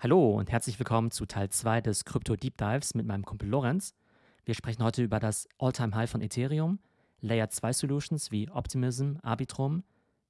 Hallo und herzlich willkommen zu Teil 2 des Krypto Deep Dives mit meinem Kumpel Lorenz. Wir sprechen heute über das All-Time High von Ethereum, Layer 2 Solutions wie Optimism, Arbitrum,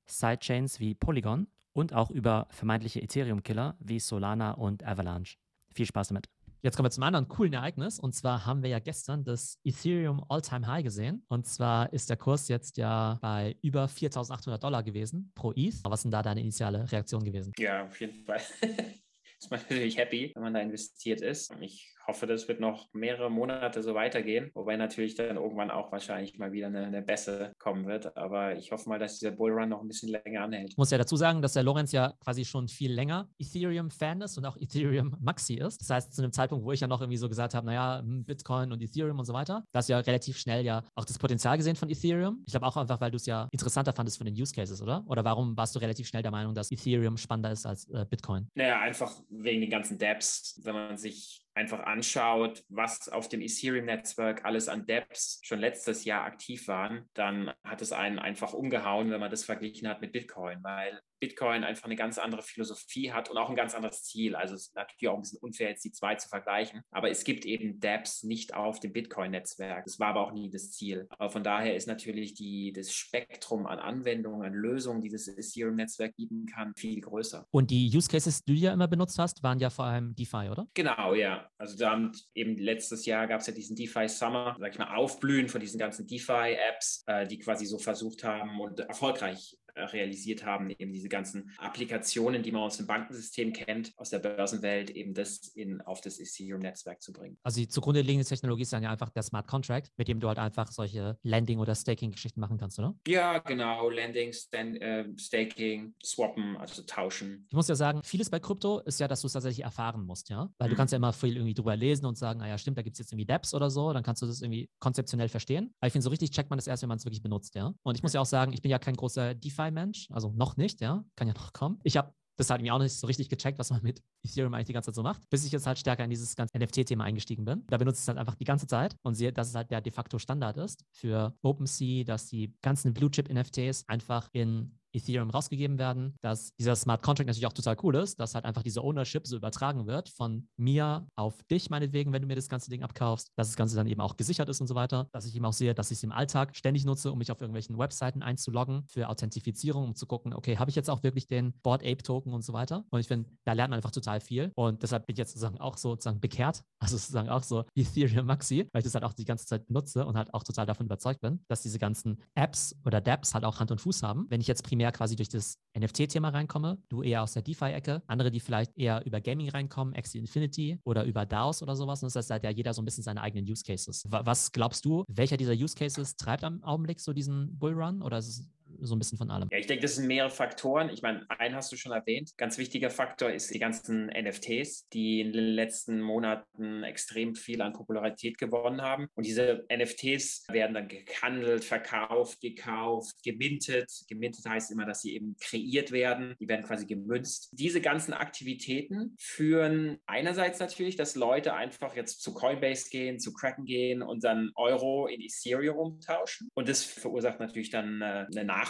Sidechains wie Polygon und auch über vermeintliche Ethereum-Killer wie Solana und Avalanche. Viel Spaß damit. Jetzt kommen wir zum anderen coolen Ereignis. Und zwar haben wir ja gestern das Ethereum All-Time High gesehen. Und zwar ist der Kurs jetzt ja bei über 4.800 Dollar gewesen pro ETH. Was sind da deine initiale Reaktion gewesen? Ja, auf jeden Fall. ist man natürlich happy, wenn man da investiert ist. Ich hoffe, das wird noch mehrere Monate so weitergehen, wobei natürlich dann irgendwann auch wahrscheinlich mal wieder eine, eine Bässe kommen wird. Aber ich hoffe mal, dass dieser Bullrun noch ein bisschen länger anhält. Ich muss ja dazu sagen, dass der Lorenz ja quasi schon viel länger Ethereum-Fan ist und auch Ethereum Maxi ist. Das heißt, zu einem Zeitpunkt, wo ich ja noch irgendwie so gesagt habe, naja, hm, Bitcoin und Ethereum und so weiter, da hast du ja relativ schnell ja auch das Potenzial gesehen von Ethereum. Ich glaube auch einfach, weil du es ja interessanter fandest von den Use Cases, oder? Oder warum warst du relativ schnell der Meinung, dass Ethereum spannender ist als äh, Bitcoin? Naja, einfach wegen den ganzen Dapps. Wenn man sich einfach anschaut, was auf dem Ethereum-Netzwerk alles an Dapps schon letztes Jahr aktiv waren, dann hat es einen einfach umgehauen, wenn man das verglichen hat mit Bitcoin, weil Bitcoin einfach eine ganz andere Philosophie hat und auch ein ganz anderes Ziel. Also es ist natürlich auch ein bisschen unfair, jetzt die zwei zu vergleichen. Aber es gibt eben dApps nicht auf dem Bitcoin-Netzwerk. Das war aber auch nie das Ziel. Aber von daher ist natürlich die, das Spektrum an Anwendungen, an Lösungen, die das Ethereum-Netzwerk bieten kann, viel größer. Und die Use Cases, die du ja immer benutzt hast, waren ja vor allem DeFi, oder? Genau, ja. Also da haben eben letztes Jahr gab es ja diesen DeFi Summer, sag ich mal, Aufblühen von diesen ganzen DeFi-Apps, äh, die quasi so versucht haben und erfolgreich realisiert haben, eben diese ganzen Applikationen, die man aus dem Bankensystem kennt, aus der Börsenwelt, eben das in, auf das Ethereum-Netzwerk zu bringen. Also die zugrunde liegende Technologie ist dann ja einfach der Smart Contract, mit dem du halt einfach solche Landing- oder Staking-Geschichten machen kannst, oder? Ja, genau. Landing, Stand, äh, Staking, Swappen, also tauschen. Ich muss ja sagen, vieles bei Krypto ist ja, dass du es tatsächlich erfahren musst, ja? Weil mhm. du kannst ja immer viel irgendwie drüber lesen und sagen, naja, stimmt, da gibt es jetzt irgendwie Dapps oder so, dann kannst du das irgendwie konzeptionell verstehen. Aber ich finde, so richtig checkt man das erst, wenn man es wirklich benutzt, ja? Und ich muss ja auch sagen, ich bin ja kein großer DeFi DeFi-Mensch, also noch nicht, ja, kann ja noch kommen. Ich habe das hat mir auch nicht so richtig gecheckt, was man mit Ethereum eigentlich die ganze Zeit so macht, bis ich jetzt halt stärker in dieses ganze NFT-Thema eingestiegen bin. Da benutze ich es halt einfach die ganze Zeit und sehe, dass es halt der de facto Standard ist für OpenSea, dass die ganzen Blue-Chip-NFTs einfach in Ethereum rausgegeben werden, dass dieser Smart Contract natürlich auch total cool ist, dass halt einfach diese Ownership so übertragen wird von mir auf dich, meinetwegen, wenn du mir das ganze Ding abkaufst, dass das Ganze dann eben auch gesichert ist und so weiter, dass ich eben auch sehe, dass ich es im Alltag ständig nutze, um mich auf irgendwelchen Webseiten einzuloggen für Authentifizierung, um zu gucken, okay, habe ich jetzt auch wirklich den Board Ape Token und so weiter? Und ich finde, da lernt man einfach total viel und deshalb bin ich jetzt sozusagen auch sozusagen bekehrt, also sozusagen auch so Ethereum Maxi, weil ich das halt auch die ganze Zeit nutze und halt auch total davon überzeugt bin, dass diese ganzen Apps oder Dapps halt auch Hand und Fuß haben. Wenn ich jetzt primär quasi durch das NFT-Thema reinkomme, du eher aus der DeFi-Ecke, andere, die vielleicht eher über Gaming reinkommen, Axie Infinity oder über DAOs oder sowas. Und das heißt, da hat ja jeder so ein bisschen seine eigenen Use Cases. Was glaubst du, welcher dieser Use Cases treibt am Augenblick so diesen Bullrun oder ist es so ein bisschen von allem. Ja, ich denke, das sind mehrere Faktoren. Ich meine, einen hast du schon erwähnt. Ganz wichtiger Faktor ist die ganzen NFTs, die in den letzten Monaten extrem viel an Popularität gewonnen haben. Und diese NFTs werden dann gehandelt, verkauft, gekauft, gemintet. Gemintet heißt immer, dass sie eben kreiert werden. Die werden quasi gemünzt. Diese ganzen Aktivitäten führen einerseits natürlich, dass Leute einfach jetzt zu Coinbase gehen, zu Kraken gehen und dann Euro in Ethereum umtauschen. Und das verursacht natürlich dann äh, eine Nachfrage,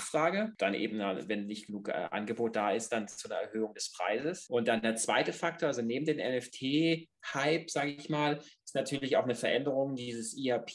dann eben, wenn nicht genug äh, Angebot da ist, dann zu einer Erhöhung des Preises. Und dann der zweite Faktor, also neben den NFT-Hype, sage ich mal, ist natürlich auch eine Veränderung dieses ERP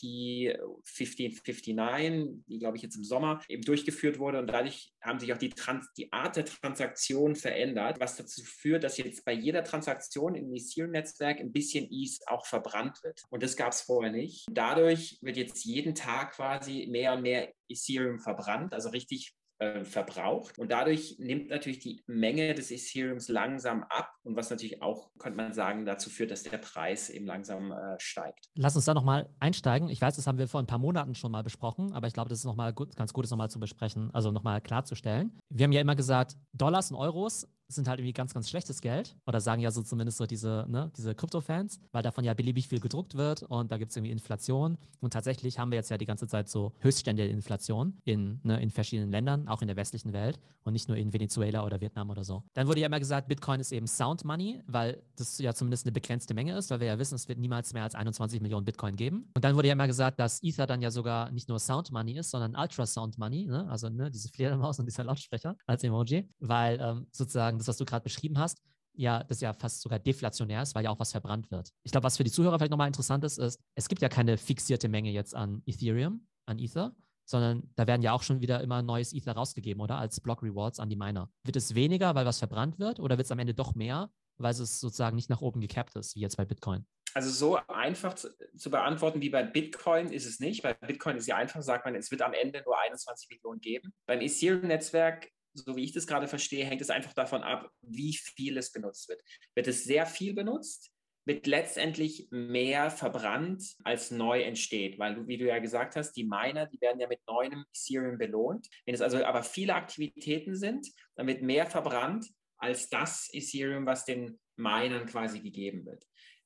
1559, die, glaube ich, jetzt im Sommer eben durchgeführt wurde. Und dadurch haben sich auch die, Trans die Art der Transaktion verändert, was dazu führt, dass jetzt bei jeder Transaktion im Ethereum-Netzwerk ein bisschen ETH auch verbrannt wird. Und das gab es vorher nicht. Dadurch wird jetzt jeden Tag quasi mehr und mehr Ethereum verbrannt, also richtig äh, verbraucht. Und dadurch nimmt natürlich die Menge des Ethereums langsam ab und was natürlich auch, könnte man sagen, dazu führt, dass der Preis eben langsam äh, steigt. Lass uns da nochmal einsteigen. Ich weiß, das haben wir vor ein paar Monaten schon mal besprochen, aber ich glaube, das ist nochmal gut, ganz gut, das nochmal zu besprechen, also nochmal klarzustellen. Wir haben ja immer gesagt, Dollars und Euros sind halt irgendwie ganz, ganz schlechtes Geld. Oder sagen ja so zumindest so diese, ne, diese Krypto-Fans, weil davon ja beliebig viel gedruckt wird und da gibt es irgendwie Inflation. Und tatsächlich haben wir jetzt ja die ganze Zeit so Höchststände Inflation in, ne, in verschiedenen Ländern, auch in der westlichen Welt und nicht nur in Venezuela oder Vietnam oder so. Dann wurde ja immer gesagt, Bitcoin ist eben Sound Money, weil das ja zumindest eine begrenzte Menge ist, weil wir ja wissen, es wird niemals mehr als 21 Millionen Bitcoin geben. Und dann wurde ja immer gesagt, dass Ether dann ja sogar nicht nur Sound Money ist, sondern Ultrasound Money, ne? also ne, diese Fledermaus und dieser Lautsprecher als Emoji, weil ähm, sozusagen das, was du gerade beschrieben hast, ja, das ja fast sogar deflationär ist, weil ja auch was verbrannt wird. Ich glaube, was für die Zuhörer vielleicht nochmal interessant ist, ist, es gibt ja keine fixierte Menge jetzt an Ethereum, an Ether, sondern da werden ja auch schon wieder immer neues Ether rausgegeben, oder? Als Block Rewards an die Miner. Wird es weniger, weil was verbrannt wird, oder wird es am Ende doch mehr, weil es sozusagen nicht nach oben gecapped ist, wie jetzt bei Bitcoin? Also so einfach zu, zu, beantworten wie bei Bitcoin ist es nicht. Bei Bitcoin ist ja einfach, sagt man, es wird am Ende nur 21 Millionen geben. Beim Ethereum-Netzwerk, so wie ich das gerade verstehe, hängt es einfach davon ab, wie viel es benutzt wird. Wird es sehr viel benutzt, wird letztendlich mehr verbrannt, als neu entsteht. Weil wie du ja gesagt hast, die Miner, die werden ja mit neuem Ethereum belohnt. Wenn es also aber viele Aktivitäten sind, dann wird mehr verbrannt als das Ethereum, was den Minern quasi gegeben wird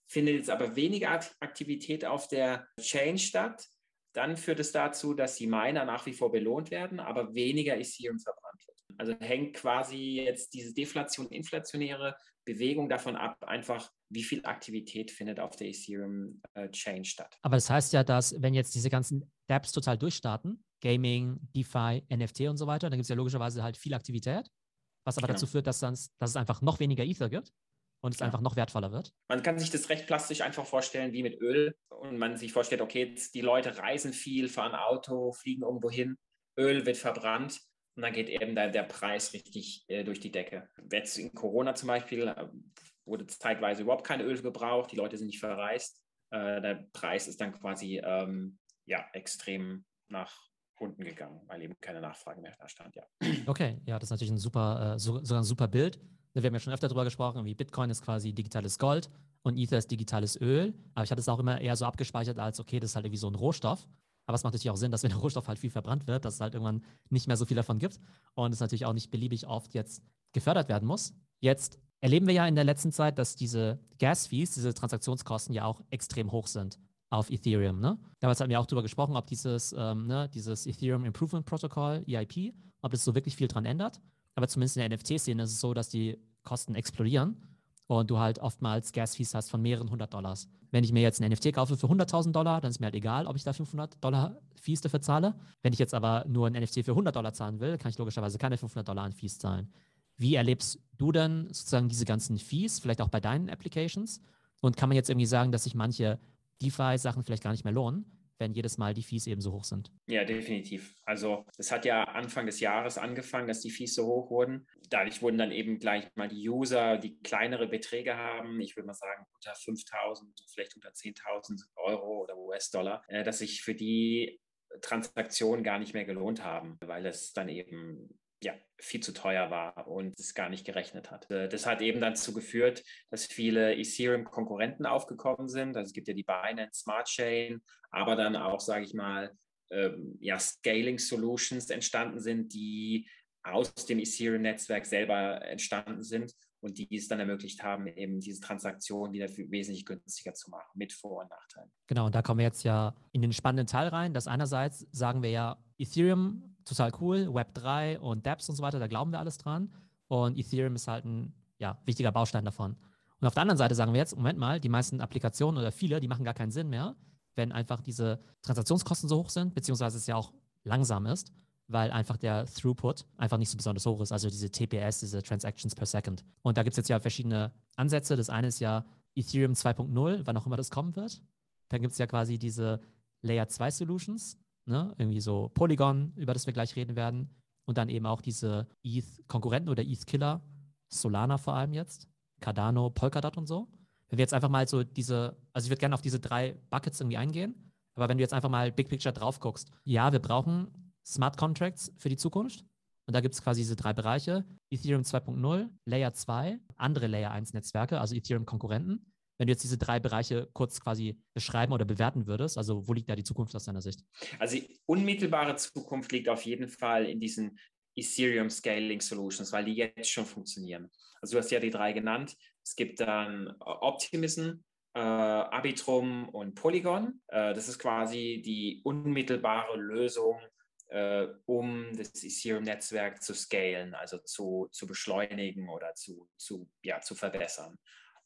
findet jetzt aber weniger Aktivität auf der Chain statt, dann führt es dazu, dass die Miner nach wie vor belohnt werden, aber weniger Ethereum verbrannt. Also hängt quasi jetzt diese Deflation, inflationäre Bewegung davon ab, einfach wie viel Aktivität findet auf der Ethereum-Chain äh, statt. Aber das heißt ja, dass wenn jetzt diese ganzen Dapps total durchstarten, Gaming, DeFi, NFT und so weiter, dann gibt es ja logischerweise halt viel Aktivität, was aber genau. dazu führt, dass, dass es einfach noch weniger Ether gibt und es ja. einfach noch wertvoller wird? Man kann sich das recht plastisch einfach vorstellen wie mit Öl und man sich vorstellt, okay, die Leute reisen viel, fahren Auto, fliegen irgendwo hin, Öl wird verbrannt und dann geht eben der, der Preis richtig äh, durch die Decke. Jetzt in Corona zum Beispiel äh, wurde zeitweise überhaupt kein Öl gebraucht, die Leute sind nicht verreist. Äh, der Preis ist dann quasi ähm, ja, extrem nach unten gegangen, weil eben keine Nachfrage mehr da stand, ja. Okay, ja, das ist natürlich ein super, äh, so, sogar ein super Bild. Wir haben ja schon öfter darüber gesprochen, wie Bitcoin ist quasi digitales Gold und Ether ist digitales Öl. Aber ich hatte es auch immer eher so abgespeichert als, okay, das ist halt irgendwie so ein Rohstoff. Aber es macht natürlich auch Sinn, dass wenn der Rohstoff halt viel verbrannt wird, dass es halt irgendwann nicht mehr so viel davon gibt und es natürlich auch nicht beliebig oft jetzt gefördert werden muss. Jetzt erleben wir ja in der letzten Zeit, dass diese Gas-Fees, diese Transaktionskosten ja auch extrem hoch sind auf Ethereum. Ne? Damals hatten wir auch darüber gesprochen, ob dieses, ähm, ne, dieses Ethereum Improvement Protocol, EIP, ob es so wirklich viel dran ändert. Aber zumindest in der NFT-Szene ist es so, dass die Kosten explodieren und du halt oftmals Gas-Fees hast von mehreren hundert Dollars. Wenn ich mir jetzt ein NFT kaufe für 100.000 Dollar, dann ist mir halt egal, ob ich da 500 Dollar Fees dafür zahle. Wenn ich jetzt aber nur ein NFT für 100 Dollar zahlen will, kann ich logischerweise keine 500 Dollar an Fees zahlen. Wie erlebst du denn sozusagen diese ganzen Fees, vielleicht auch bei deinen Applications? Und kann man jetzt irgendwie sagen, dass sich manche DeFi-Sachen vielleicht gar nicht mehr lohnen, wenn jedes Mal die Fees eben so hoch sind. Ja, definitiv. Also es hat ja Anfang des Jahres angefangen, dass die Fees so hoch wurden. Dadurch wurden dann eben gleich mal die User, die kleinere Beträge haben, ich würde mal sagen unter 5.000, vielleicht unter 10.000 Euro oder US-Dollar, äh, dass sich für die Transaktionen gar nicht mehr gelohnt haben, weil es dann eben ja, viel zu teuer war und es gar nicht gerechnet hat. Äh, das hat eben dazu geführt, dass viele Ethereum-Konkurrenten aufgekommen sind. Also es gibt ja die Binance Smart Chain, aber dann auch, sage ich mal, ähm, ja, Scaling Solutions entstanden sind, die aus dem Ethereum-Netzwerk selber entstanden sind und die es dann ermöglicht haben, eben diese Transaktionen wieder wesentlich günstiger zu machen, mit Vor- und Nachteilen. Genau, und da kommen wir jetzt ja in den spannenden Teil rein, dass einerseits sagen wir ja, Ethereum total cool, Web3 und dApps und so weiter, da glauben wir alles dran. Und Ethereum ist halt ein ja, wichtiger Baustein davon. Und auf der anderen Seite sagen wir jetzt, Moment mal, die meisten Applikationen oder viele, die machen gar keinen Sinn mehr, wenn einfach diese Transaktionskosten so hoch sind, beziehungsweise es ja auch langsam ist weil einfach der Throughput einfach nicht so besonders hoch ist, also diese TPS, diese Transactions per Second. Und da gibt es jetzt ja verschiedene Ansätze. Das eine ist ja Ethereum 2.0, wann auch immer das kommen wird. Dann gibt es ja quasi diese Layer 2 Solutions, ne? irgendwie so Polygon, über das wir gleich reden werden. Und dann eben auch diese ETH-Konkurrenten oder ETH-Killer, Solana vor allem jetzt, Cardano, Polkadot und so. Wenn wir jetzt einfach mal so diese, also ich würde gerne auf diese drei Buckets irgendwie eingehen, aber wenn du jetzt einfach mal Big Picture drauf guckst, ja, wir brauchen Smart Contracts für die Zukunft. Und da gibt es quasi diese drei Bereiche: Ethereum 2.0, Layer 2, andere Layer 1 Netzwerke, also Ethereum-Konkurrenten. Wenn du jetzt diese drei Bereiche kurz quasi beschreiben oder bewerten würdest, also wo liegt da die Zukunft aus deiner Sicht? Also die unmittelbare Zukunft liegt auf jeden Fall in diesen Ethereum Scaling Solutions, weil die jetzt schon funktionieren. Also du hast ja die drei genannt. Es gibt dann Optimism, äh, Arbitrum und Polygon. Äh, das ist quasi die unmittelbare Lösung äh, um das Ethereum-Netzwerk zu scalen, also zu, zu beschleunigen oder zu, zu, ja, zu verbessern.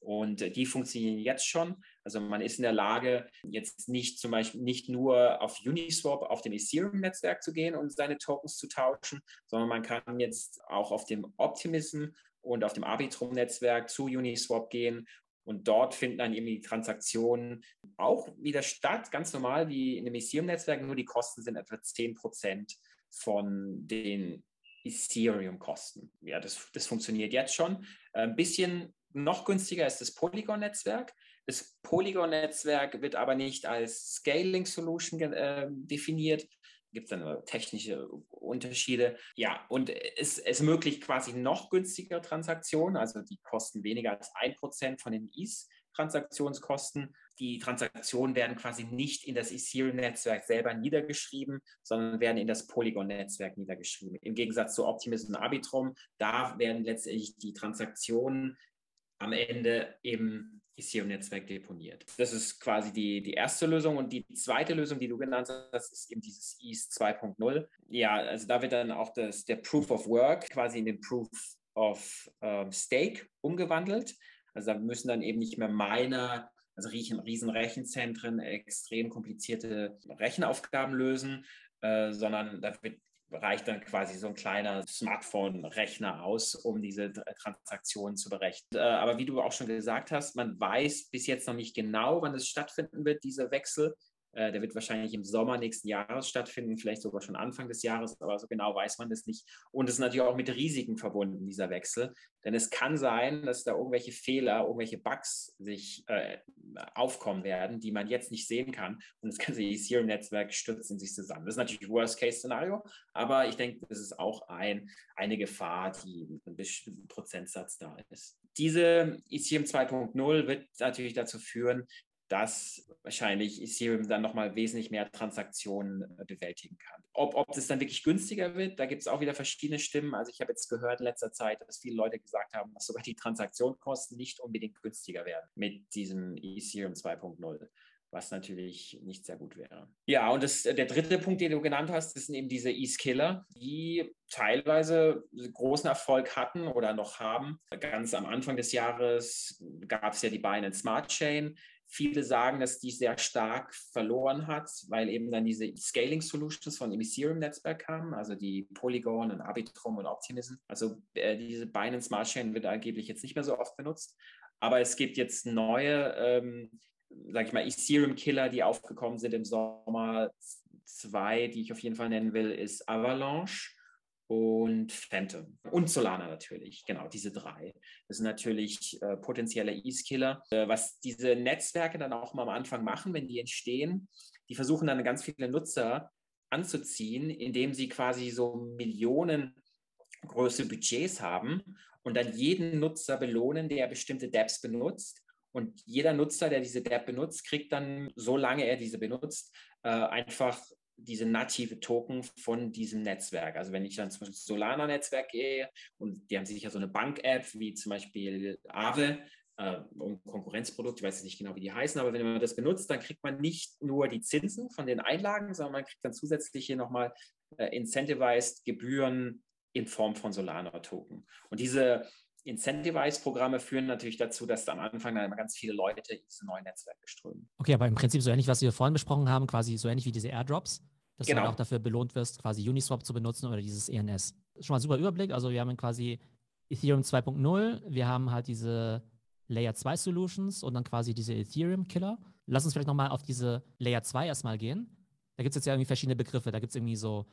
Und äh, die funktionieren jetzt schon. Also man ist in der Lage, jetzt nicht zum Beispiel nicht nur auf Uniswap auf dem Ethereum-Netzwerk zu gehen und seine Tokens zu tauschen, sondern man kann jetzt auch auf dem Optimism und auf dem Arbitrum-Netzwerk zu Uniswap gehen und dort finden dann eben die Transaktionen auch wieder statt, ganz normal wie in dem Ethereum-Netzwerk, nur die Kosten sind etwa 10 Prozent von den Ethereum-Kosten. Ja, das, das funktioniert jetzt schon. Ein bisschen noch günstiger ist das Polygon-Netzwerk. Das Polygon-Netzwerk wird aber nicht als Scaling Solution äh, definiert. Gibt es dann technische Unterschiede. Ja, und es, es ermöglicht quasi noch günstigere Transaktionen. Also die kosten weniger als ein Prozent von den ETH. Transaktionskosten. Die Transaktionen werden quasi nicht in das Ethereum-Netzwerk selber niedergeschrieben, sondern werden in das Polygon-Netzwerk niedergeschrieben. Im Gegensatz zu Optimism und Arbitrum, da werden letztendlich die Transaktionen am Ende im Ethereum-Netzwerk deponiert. Das ist quasi die, die erste Lösung. Und die zweite Lösung, die du genannt hast, ist eben dieses ETH 2.0. Ja, also da wird dann auch das, der Proof of Work quasi in den Proof of ähm, Stake umgewandelt. Also da müssen dann eben nicht mehr Miner, also riesen Rechenzentren, extrem komplizierte Rechenaufgaben lösen, äh, sondern da wird reicht dann quasi so ein kleiner Smartphone-Rechner aus, um diese Transaktionen zu berechnen. Äh, aber wie du auch schon gesagt hast, man weiß bis jetzt noch nicht genau, wann es stattfinden wird, dieser Wechsel. Äh, der wird wahrscheinlich im Sommer nächsten Jahres stattfinden, vielleicht sogar schon Anfang des Jahres, aber so genau weiß man das nicht. Und es ist natürlich auch mit Risiken verbunden, dieser Wechsel. Denn es kann sein, dass da irgendwelche Fehler, irgendwelche Bugs sich äh, aufkommen werden, die man jetzt nicht sehen kann. Und das ganze Ethereum-Netzwerk stürzt in sich zusammen. Das ist natürlich Worst-Case-Szenario, aber ich denke, das ist auch ein, eine Gefahr, die mit einem bestimmten Prozentsatz da ist. Diese Ethereum 2.0 wird natürlich dazu führen, dass wahrscheinlich Ethereum dann nochmal wesentlich mehr Transaktionen äh, bewältigen kann. Ob, ob das dann wirklich günstiger wird, da gibt es auch wieder verschiedene Stimmen. Also ich habe jetzt gehört in letzter Zeit, dass viele Leute gesagt haben, dass sogar die Transaktionskosten nicht unbedingt günstiger werden mit diesem Ethereum 2.0 was natürlich nicht sehr gut wäre. Ja, und das, der dritte Punkt, den du genannt hast, das sind eben diese E-Skiller, die teilweise großen Erfolg hatten oder noch haben. Ganz am Anfang des Jahres gab es ja die Binance Smart Chain, Viele sagen, dass die sehr stark verloren hat, weil eben dann diese Scaling Solutions von dem Ethereum-Netzwerk kamen, also die Polygon und Arbitrum und Optimism. Also äh, diese Binance Smart Chain wird angeblich jetzt nicht mehr so oft benutzt. Aber es gibt jetzt neue, ähm, sage ich mal, Ethereum-Killer, die aufgekommen sind im Sommer. Zwei, die ich auf jeden Fall nennen will, ist Avalanche und Phantom und Solana natürlich. Genau, diese drei. Das sind natürlich äh, potenzielle E-Skiller. Äh, was diese Netzwerke dann auch mal am Anfang machen, wenn die entstehen, die versuchen dann ganz viele Nutzer anzuziehen, indem sie quasi so Millionen große Budgets haben und dann jeden Nutzer belohnen, der bestimmte Dapps benutzt. Und jeder Nutzer, der diese Dapp benutzt, kriegt dann, solange er diese benutzt, äh, einfach diese native Token von diesem Netzwerk. Also wenn ich dann zum Beispiel Solana-Netzwerk gehe und die haben sicher so eine Bank-App wie zum Beispiel Aave, äh, ein Konkurrenzprodukt, ich weiß jetzt nicht genau, wie die heißen, aber wenn man das benutzt, dann kriegt man nicht nur die Zinsen von den Einlagen, sondern man kriegt dann zusätzliche nochmal äh, incentivized Gebühren in Form von Solana-Token. Und diese Incentivize-Programme führen natürlich dazu, dass am Anfang dann ganz viele Leute in diese neuen Netzwerke strömen. Okay, aber im Prinzip so ähnlich, was wir vorhin besprochen haben, quasi so ähnlich wie diese Airdrops, dass genau. du auch dafür belohnt wirst, quasi Uniswap zu benutzen oder dieses ENS. Schon mal ein super Überblick. Also wir haben quasi Ethereum 2.0, wir haben halt diese Layer 2 Solutions und dann quasi diese Ethereum-Killer. Lass uns vielleicht nochmal auf diese Layer 2 erstmal gehen. Da gibt es jetzt ja irgendwie verschiedene Begriffe. Da gibt es irgendwie so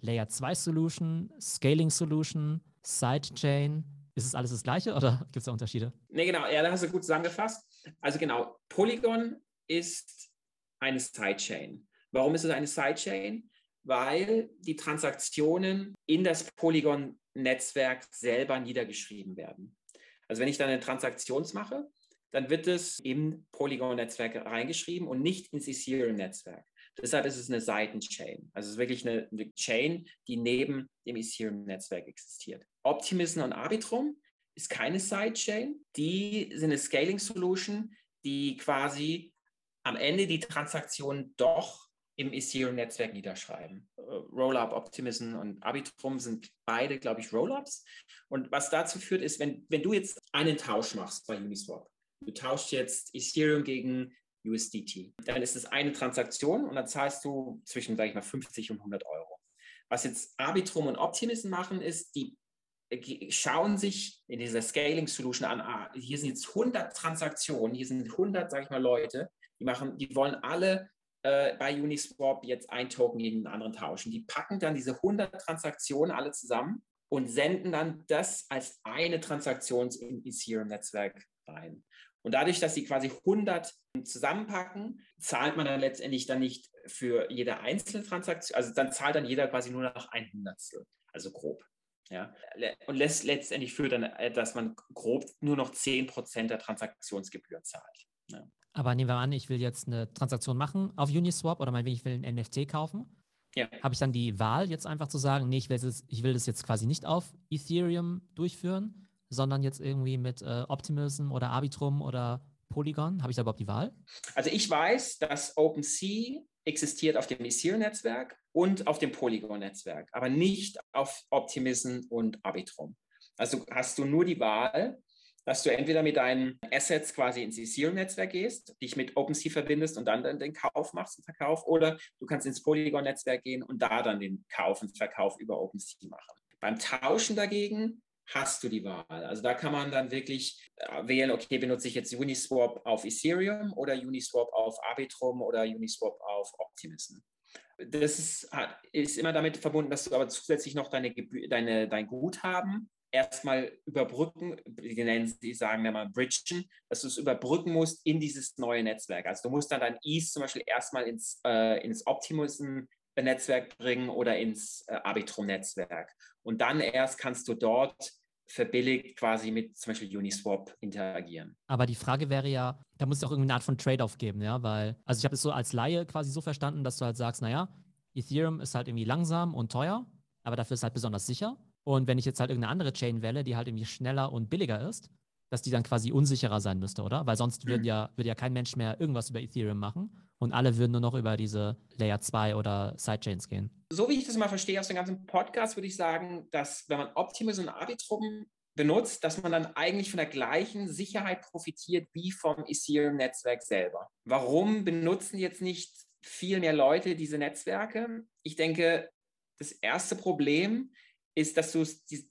Layer 2 Solution, Scaling Solution, Sidechain, ist es alles das Gleiche oder gibt es da Unterschiede? Nee, genau. Ja, da hast du gut zusammengefasst. Also genau, Polygon ist eine Sidechain. Warum ist es eine Sidechain? Weil die Transaktionen in das Polygon-Netzwerk selber niedergeschrieben werden. Also wenn ich dann eine Transaktion mache, dann wird es im Polygon-Netzwerk reingeschrieben und nicht ins Ethereum-Netzwerk. Deshalb ist es eine Seitenchain. Also es ist wirklich eine, eine Chain, die neben dem Ethereum-Netzwerk existiert. Optimism und Arbitrum ist keine Sidechain. Die sind eine Scaling Solution, die quasi am Ende die Transaktionen doch im Ethereum-Netzwerk niederschreiben. Äh, Rollup, Optimism und Arbitrum sind beide, glaube ich, Rollups. Und was dazu führt, ist, wenn, wenn du jetzt einen Tausch machst bei Uniswap, du tauschst jetzt Ethereum gegen USDT, dann ist es eine Transaktion und dann zahlst du zwischen, sage ich mal, 50 und 100 Euro. Was jetzt Arbitrum und Optimism machen, ist, die schauen sich in dieser Scaling Solution an, ah, hier sind jetzt 100 Transaktionen, hier sind 100, sage ich mal, Leute, die machen, die wollen alle äh, bei Uniswap jetzt ein Token gegen einen anderen tauschen. Die packen dann diese 100 Transaktionen alle zusammen und senden dann das als eine Transaktion in Ethereum-Netzwerk rein. Und dadurch, dass sie quasi 100 zusammenpacken, zahlt man dann letztendlich dann nicht für jede einzelne Transaktion, also dann zahlt dann jeder quasi nur noch ein Hundertstel, also grob. Ja, und lässt letztendlich führt dann, äh, dass man grob nur noch 10% der Transaktionsgebühr zahlt. Ja. Aber nehmen wir an, ich will jetzt eine Transaktion machen auf Uniswap oder meinetwegen, ich will ein NFT kaufen. Ja. Habe ich dann die Wahl, jetzt einfach zu sagen, nee, ich will, das, ich will das jetzt quasi nicht auf Ethereum durchführen, sondern jetzt irgendwie mit äh, Optimism oder Arbitrum oder Polygon? Habe ich da überhaupt die Wahl? Also ich weiß, dass OpenSea existiert auf dem Ethereum-Netzwerk und auf dem Polygon-Netzwerk, aber nicht auf Optimism und Arbitrum. Also hast du nur die Wahl, dass du entweder mit deinen Assets quasi ins Ethereum-Netzwerk gehst, dich mit OpenSea verbindest und dann, dann den Kauf machst und Verkauf, oder du kannst ins Polygon-Netzwerk gehen und da dann den Kauf und Verkauf über OpenSea machen. Beim Tauschen dagegen hast du die Wahl. Also da kann man dann wirklich äh, wählen, okay, benutze ich jetzt Uniswap auf Ethereum oder Uniswap auf Arbitrum oder Uniswap auf Optimism. Das ist, ist immer damit verbunden, dass du aber zusätzlich noch deine, deine, dein Guthaben erstmal überbrücken, die nennen sie, sagen wir mal, bridgen, dass du es überbrücken musst in dieses neue Netzwerk. Also du musst dann dein ETH zum Beispiel erstmal ins, äh, ins Optimism-Netzwerk bringen oder ins äh, Arbitrum-Netzwerk. Und dann erst kannst du dort verbilligt quasi mit zum Beispiel Uniswap interagieren. Aber die Frage wäre ja, da muss es auch irgendeine Art von Trade-off geben, ja, weil, also ich habe es so als Laie quasi so verstanden, dass du halt sagst, naja, Ethereum ist halt irgendwie langsam und teuer, aber dafür ist halt besonders sicher. Und wenn ich jetzt halt irgendeine andere Chain wähle, die halt irgendwie schneller und billiger ist, dass die dann quasi unsicherer sein müsste, oder? Weil sonst würde mhm. ja, würde ja kein Mensch mehr irgendwas über Ethereum machen und alle würden nur noch über diese Layer 2 oder Sidechains gehen. So wie ich das mal verstehe aus dem ganzen Podcast, würde ich sagen, dass wenn man Optimus und Arbitrum benutzt, dass man dann eigentlich von der gleichen Sicherheit profitiert wie vom Ethereum-Netzwerk selber. Warum benutzen jetzt nicht viel mehr Leute diese Netzwerke? Ich denke, das erste Problem ist, dass du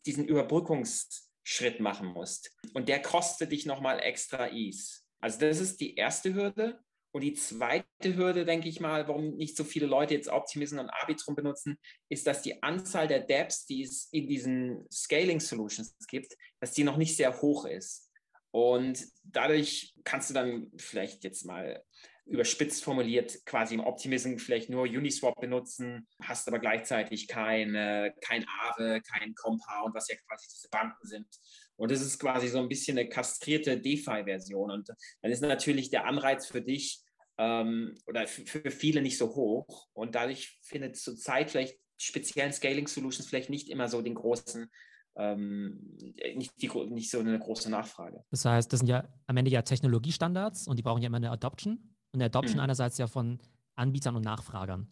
diesen Überbrückungsschritt machen musst. Und der kostet dich nochmal extra Ease. Also das ist die erste Hürde. Und die zweite Hürde, denke ich mal, warum nicht so viele Leute jetzt Optimism und Arbitrum benutzen, ist, dass die Anzahl der Dapps, die es in diesen Scaling Solutions gibt, dass die noch nicht sehr hoch ist. Und dadurch kannst du dann vielleicht jetzt mal überspitzt formuliert quasi im Optimism vielleicht nur Uniswap benutzen, hast aber gleichzeitig kein, kein Aave, kein Compound, was ja quasi diese Banken sind. Und das ist quasi so ein bisschen eine kastrierte DeFi-Version. Und dann ist natürlich der Anreiz für dich ähm, oder für viele nicht so hoch. Und dadurch findet zurzeit vielleicht speziellen Scaling Solutions vielleicht nicht immer so den großen ähm, nicht, die, nicht so eine große Nachfrage. Das heißt, das sind ja am Ende ja Technologiestandards und die brauchen ja immer eine Adoption. Und Adoption mhm. einerseits ja von Anbietern und Nachfragern.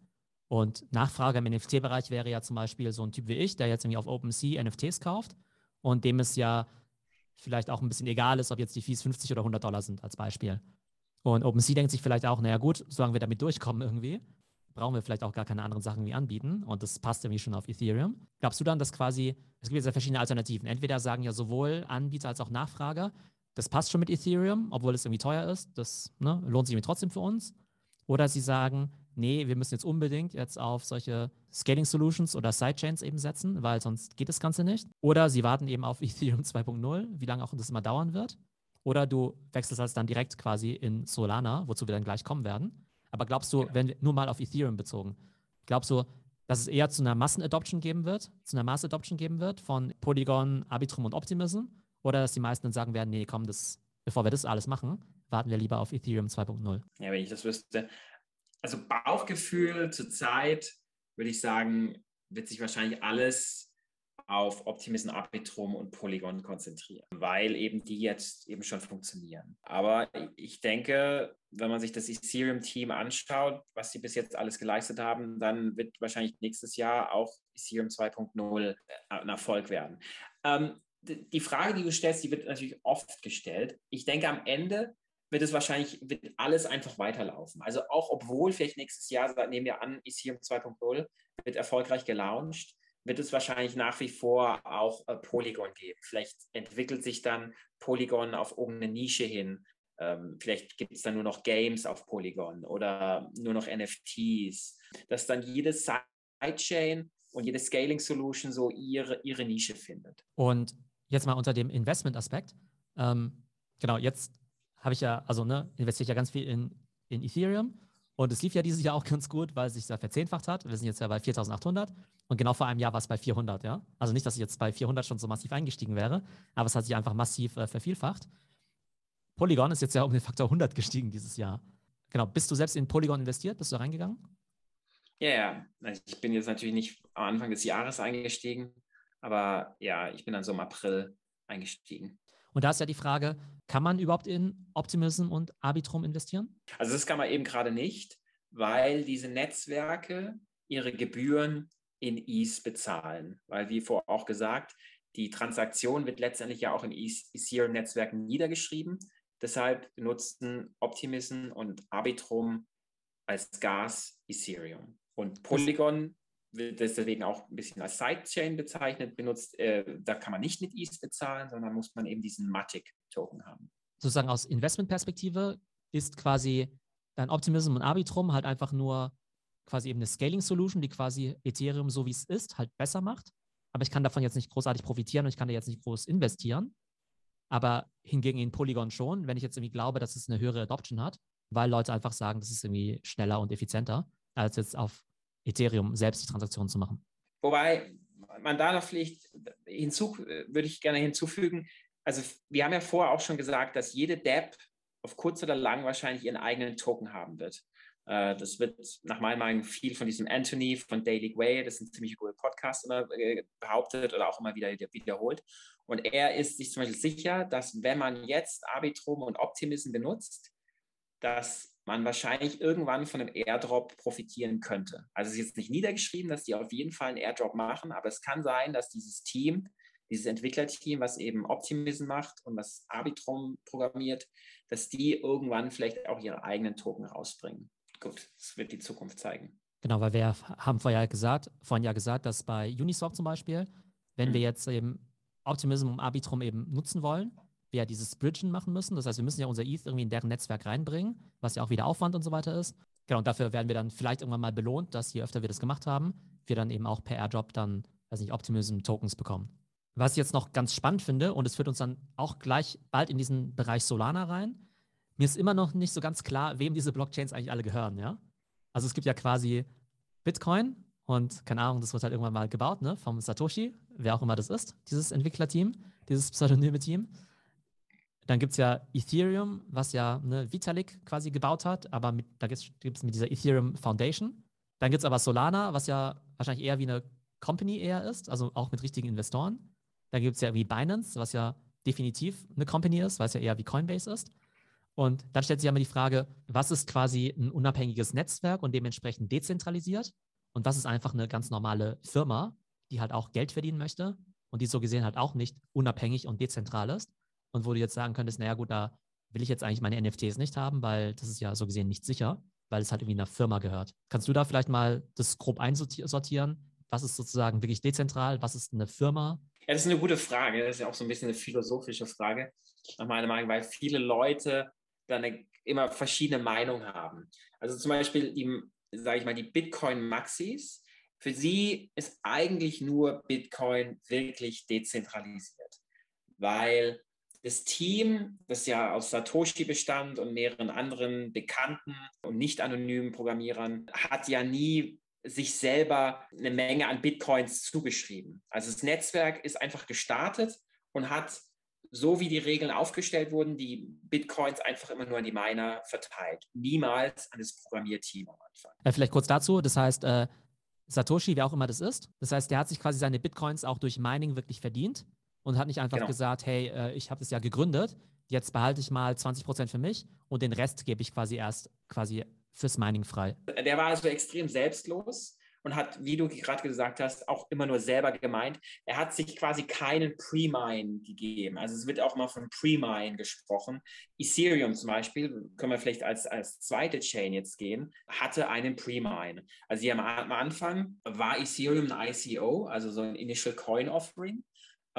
Und Nachfrager im NFT-Bereich wäre ja zum Beispiel so ein Typ wie ich, der jetzt irgendwie auf OpenSea NFTs kauft und dem es ja vielleicht auch ein bisschen egal ist, ob jetzt die Fees 50 oder 100 Dollar sind, als Beispiel. Und OpenSea denkt sich vielleicht auch, naja gut, solange wir damit durchkommen irgendwie, brauchen wir vielleicht auch gar keine anderen Sachen wie anbieten und das passt irgendwie schon auf Ethereum. Glaubst du dann, dass quasi, es gibt jetzt ja verschiedene Alternativen. Entweder sagen ja sowohl Anbieter als auch Nachfrager, das passt schon mit Ethereum, obwohl es irgendwie teuer ist, das ne, lohnt sich irgendwie trotzdem für uns. Oder sie sagen, nee, wir müssen jetzt unbedingt jetzt auf solche Scaling Solutions oder Sidechains eben setzen, weil sonst geht das Ganze nicht. Oder sie warten eben auf Ethereum 2.0, wie lange auch das immer dauern wird. Oder du wechselst das dann direkt quasi in Solana, wozu wir dann gleich kommen werden. Aber glaubst du, wenn nur mal auf Ethereum bezogen, glaubst du, dass es eher zu einer Massenadoption geben wird, zu einer Mass-Adoption geben wird von Polygon, Arbitrum und Optimism? Oder dass die meisten dann sagen werden, nee, komm, das, bevor wir das alles machen, warten wir lieber auf Ethereum 2.0? Ja, wenn ich das wüsste. Also Bauchgefühl zur Zeit würde ich sagen, wird sich wahrscheinlich alles auf Optimism, Arbitrum und Polygon konzentrieren, weil eben die jetzt eben schon funktionieren. Aber ich denke, wenn man sich das Ethereum-Team anschaut, was sie bis jetzt alles geleistet haben, dann wird wahrscheinlich nächstes Jahr auch Ethereum 2.0 ein Erfolg werden. Ähm, die Frage, die du stellst, die wird natürlich oft gestellt. Ich denke, am Ende wird es wahrscheinlich wird alles einfach weiterlaufen. Also auch obwohl vielleicht nächstes Jahr, nehmen wir an, Ethereum 2.0 wird erfolgreich gelauncht, wird es wahrscheinlich nach wie vor auch äh, Polygon geben. Vielleicht entwickelt sich dann Polygon auf irgendeine Nische hin. Ähm, vielleicht gibt es dann nur noch Games auf Polygon oder nur noch NFTs, dass dann jede Sidechain und jede Scaling Solution so ihre, ihre Nische findet. Und jetzt mal unter dem Investment-Aspekt. Ähm, genau, jetzt habe ich ja, also ne, investiere ich ja ganz viel in, in Ethereum. Und es lief ja dieses Jahr auch ganz gut, weil es sich da verzehnfacht hat. Wir sind jetzt ja bei 4800 und genau vor einem Jahr war es bei 400, ja. Also nicht, dass ich jetzt bei 400 schon so massiv eingestiegen wäre, aber es hat sich einfach massiv äh, vervielfacht. Polygon ist jetzt ja um den Faktor 100 gestiegen dieses Jahr. Genau, bist du selbst in Polygon investiert? Bist du da reingegangen? Ja, ja. Also ich bin jetzt natürlich nicht am Anfang des Jahres eingestiegen, aber ja, ich bin dann so im April eingestiegen. Und da ist ja die Frage, kann man überhaupt in Optimism und Arbitrum investieren? Also das kann man eben gerade nicht, weil diese Netzwerke ihre Gebühren in ETH bezahlen. Weil, wie vorher auch gesagt, die Transaktion wird letztendlich ja auch in Ethereum-Netzwerken niedergeschrieben. Deshalb benutzen Optimism und Arbitrum als Gas Ethereum. Und Polygon wird deswegen auch ein bisschen als Sidechain bezeichnet, benutzt. Äh, da kann man nicht mit ETH bezahlen, sondern muss man eben diesen Matic-Token haben. Sozusagen aus Investmentperspektive ist quasi dein Optimism und Arbitrum halt einfach nur quasi eben eine Scaling-Solution, die quasi Ethereum so wie es ist halt besser macht. Aber ich kann davon jetzt nicht großartig profitieren und ich kann da jetzt nicht groß investieren. Aber hingegen in Polygon schon, wenn ich jetzt irgendwie glaube, dass es eine höhere Adoption hat, weil Leute einfach sagen, das ist irgendwie schneller und effizienter, als jetzt auf Ethereum selbst die Transaktionen zu machen. Wobei man da noch vielleicht hinzu, würde ich gerne hinzufügen, also wir haben ja vorher auch schon gesagt, dass jede DApp auf kurz oder lang wahrscheinlich ihren eigenen Token haben wird. Äh, das wird nach meiner Meinung viel von diesem Anthony von Daily Way, das ist ein ziemlich guter Podcast, immer äh, behauptet oder auch immer wieder wiederholt. Und er ist sich zum Beispiel sicher, dass wenn man jetzt Arbitrum und Optimism benutzt, dass man wahrscheinlich irgendwann von einem Airdrop profitieren könnte. Also es ist jetzt nicht niedergeschrieben, dass die auf jeden Fall einen Airdrop machen, aber es kann sein, dass dieses Team, dieses Entwicklerteam, was eben Optimism macht und was Arbitrum programmiert, dass die irgendwann vielleicht auch ihre eigenen Token rausbringen. Gut, das wird die Zukunft zeigen. Genau, weil wir haben vorher gesagt, vorhin ja gesagt, dass bei Uniswap zum Beispiel, wenn mhm. wir jetzt eben Optimism und Arbitrum eben nutzen wollen, wir ja dieses Bridgen machen müssen. Das heißt, wir müssen ja unser ETH irgendwie in deren Netzwerk reinbringen, was ja auch wieder Aufwand und so weiter ist. Genau, und dafür werden wir dann vielleicht irgendwann mal belohnt, dass je öfter wir das gemacht haben, wir dann eben auch per Airdrop dann, weiß nicht, Optimism-Tokens bekommen. Was ich jetzt noch ganz spannend finde, und es führt uns dann auch gleich bald in diesen Bereich Solana rein, mir ist immer noch nicht so ganz klar, wem diese Blockchains eigentlich alle gehören, ja? Also es gibt ja quasi Bitcoin und keine Ahnung, das wird halt irgendwann mal gebaut, ne, vom Satoshi, wer auch immer das ist, dieses Entwicklerteam, dieses pseudonyme Team. Dann gibt es ja Ethereum, was ja ne, Vitalik quasi gebaut hat, aber mit, da gibt es mit dieser Ethereum Foundation. Dann gibt es aber Solana, was ja wahrscheinlich eher wie eine Company eher ist, also auch mit richtigen Investoren. Dann gibt es ja wie Binance, was ja definitiv eine Company ist, weil es ja eher wie Coinbase ist. Und dann stellt sich ja immer die Frage, was ist quasi ein unabhängiges Netzwerk und dementsprechend dezentralisiert? Und was ist einfach eine ganz normale Firma, die halt auch Geld verdienen möchte und die so gesehen halt auch nicht unabhängig und dezentral ist? Und wo du jetzt sagen könntest, naja gut, da will ich jetzt eigentlich meine NFTs nicht haben, weil das ist ja so gesehen nicht sicher, weil es halt irgendwie einer Firma gehört. Kannst du da vielleicht mal das grob einsortieren? Was ist sozusagen wirklich dezentral? Was ist eine Firma? Ja, das ist eine gute Frage. Das ist ja auch so ein bisschen eine philosophische Frage, nach meiner Meinung, weil viele Leute dann immer verschiedene Meinungen haben. Also zum Beispiel sage ich mal, die Bitcoin-Maxis, für sie ist eigentlich nur Bitcoin wirklich dezentralisiert, weil das Team, das ja aus Satoshi bestand und mehreren anderen bekannten und nicht anonymen Programmierern, hat ja nie sich selber eine Menge an Bitcoins zugeschrieben. Also das Netzwerk ist einfach gestartet und hat, so wie die Regeln aufgestellt wurden, die Bitcoins einfach immer nur an die Miner verteilt. Niemals an das Programmierteam am Anfang. Ja, vielleicht kurz dazu, das heißt, äh, Satoshi, wer auch immer das ist, das heißt, der hat sich quasi seine Bitcoins auch durch Mining wirklich verdient und hat nicht einfach genau. gesagt, hey, äh, ich habe das ja gegründet, jetzt behalte ich mal 20 Prozent für mich und den Rest gebe ich quasi erst quasi fürs Mining frei. Der war also extrem selbstlos und hat, wie du gerade gesagt hast, auch immer nur selber gemeint, er hat sich quasi keinen Pre-Mine gegeben. Also es wird auch mal von Pre-Mine gesprochen. Ethereum zum Beispiel, können wir vielleicht als, als zweite Chain jetzt gehen, hatte einen Pre-Mine. Also am, am Anfang war Ethereum ein ICO, also so ein Initial Coin Offering.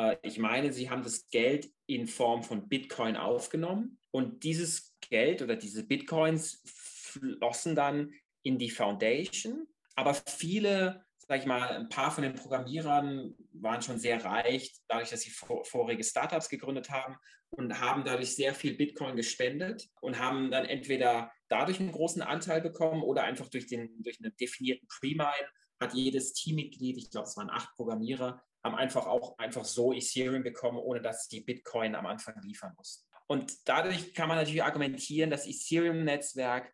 Äh, ich meine, sie haben das Geld in Form von Bitcoin aufgenommen und dieses Geld oder diese Bitcoins flossen dann in die Foundation. Aber viele, sag ich mal, ein paar von den Programmierern waren schon sehr reich, dadurch, dass sie vor, vorige Startups gegründet haben und haben dadurch sehr viel Bitcoin gespendet und haben dann entweder dadurch einen großen Anteil bekommen oder einfach durch, den, durch einen definierten Pre-Mine hat jedes Teammitglied, ich glaube, es waren acht Programmierer, haben einfach auch einfach so Ethereum bekommen, ohne dass sie Bitcoin am Anfang liefern mussten. Und dadurch kann man natürlich argumentieren, das Ethereum-Netzwerk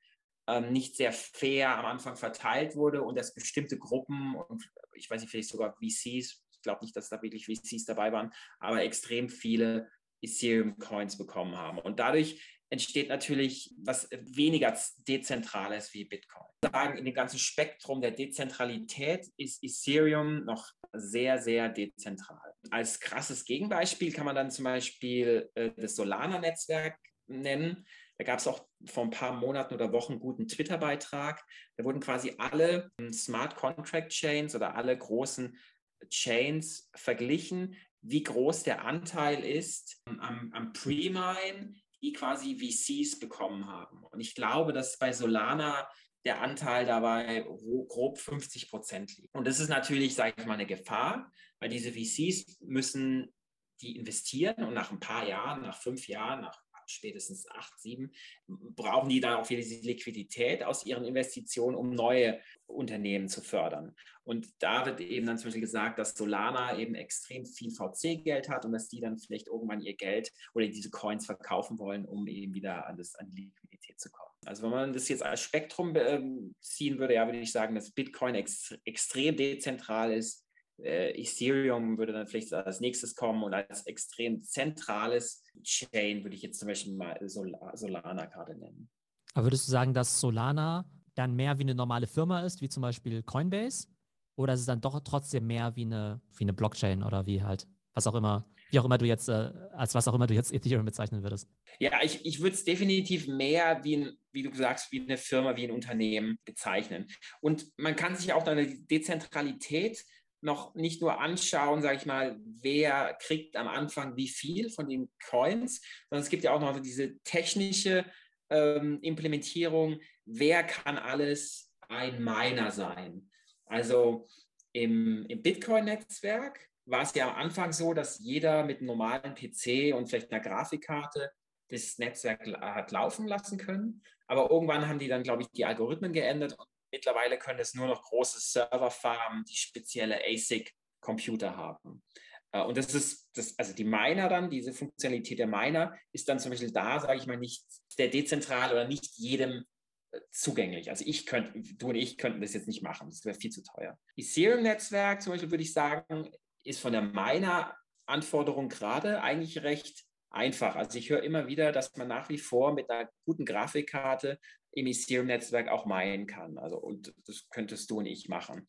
ähm, nicht sehr fair am Anfang verteilt wurde und dass bestimmte Gruppen und ich weiß nicht, vielleicht sogar VCs, ich glaube nicht, dass da wirklich VCs dabei waren, aber extrem viele Ethereum-Coins bekommen haben. Und dadurch entsteht natürlich was weniger Dezentrales wie Bitcoin. Sagen, in dem ganzen Spektrum der Dezentralität ist Ethereum noch sehr, sehr dezentral. Als krasses Gegenbeispiel kann man dann zum Beispiel äh, das Solana-Netzwerk nennen. Da gab es auch vor ein paar Monaten oder Wochen einen guten Twitter-Beitrag. Da wurden quasi alle ähm, Smart Contract Chains oder alle großen Chains verglichen, wie groß der Anteil ist am, am Pre-Mine die quasi VCs bekommen haben. Und ich glaube, dass bei Solana der Anteil dabei grob 50 Prozent liegt. Und das ist natürlich, sage ich mal, eine Gefahr, weil diese VCs müssen die investieren und nach ein paar Jahren, nach fünf Jahren, nach spätestens acht, sieben, brauchen die dann auch wieder diese Liquidität aus ihren Investitionen, um neue Unternehmen zu fördern. Und da wird eben dann zum Beispiel gesagt, dass Solana eben extrem viel VC-Geld hat und dass die dann vielleicht irgendwann ihr Geld oder diese Coins verkaufen wollen, um eben wieder an, das, an die Liquidität zu kommen. Also wenn man das jetzt als Spektrum äh, ziehen würde, ja, würde ich sagen, dass Bitcoin ex extrem dezentral ist, äh, Ethereum würde dann vielleicht als nächstes kommen und als extrem zentrales Chain würde ich jetzt zum Beispiel mal Sol Solana gerade nennen. Aber würdest du sagen, dass Solana dann mehr wie eine normale Firma ist, wie zum Beispiel Coinbase? Oder ist es dann doch trotzdem mehr wie eine, wie eine Blockchain oder wie halt, was auch immer, wie auch immer du jetzt, äh, als was auch immer du jetzt Ethereum bezeichnen würdest? Ja, ich, ich würde es definitiv mehr wie, ein, wie du sagst, wie eine Firma, wie ein Unternehmen bezeichnen. Und man kann sich auch eine Dezentralität noch nicht nur anschauen, sage ich mal, wer kriegt am Anfang wie viel von den Coins, sondern es gibt ja auch noch diese technische ähm, Implementierung, wer kann alles ein Miner sein. Also im, im Bitcoin-Netzwerk war es ja am Anfang so, dass jeder mit einem normalen PC und vielleicht einer Grafikkarte das Netzwerk hat laufen lassen können. Aber irgendwann haben die dann, glaube ich, die Algorithmen geändert Mittlerweile können es nur noch große Serverfarmen, die spezielle ASIC-Computer haben. Äh, und das ist, das, also die Miner dann, diese Funktionalität der Miner ist dann zum Beispiel da, sage ich mal, nicht der dezentral oder nicht jedem äh, zugänglich. Also ich könnte, du und ich könnten das jetzt nicht machen, das wäre viel zu teuer. Ethereum-Netzwerk zum Beispiel würde ich sagen, ist von der Miner-Anforderung gerade eigentlich recht einfach. Also ich höre immer wieder, dass man nach wie vor mit einer guten Grafikkarte im Ethereum-Netzwerk auch meinen kann. Also, und das könntest du und ich machen.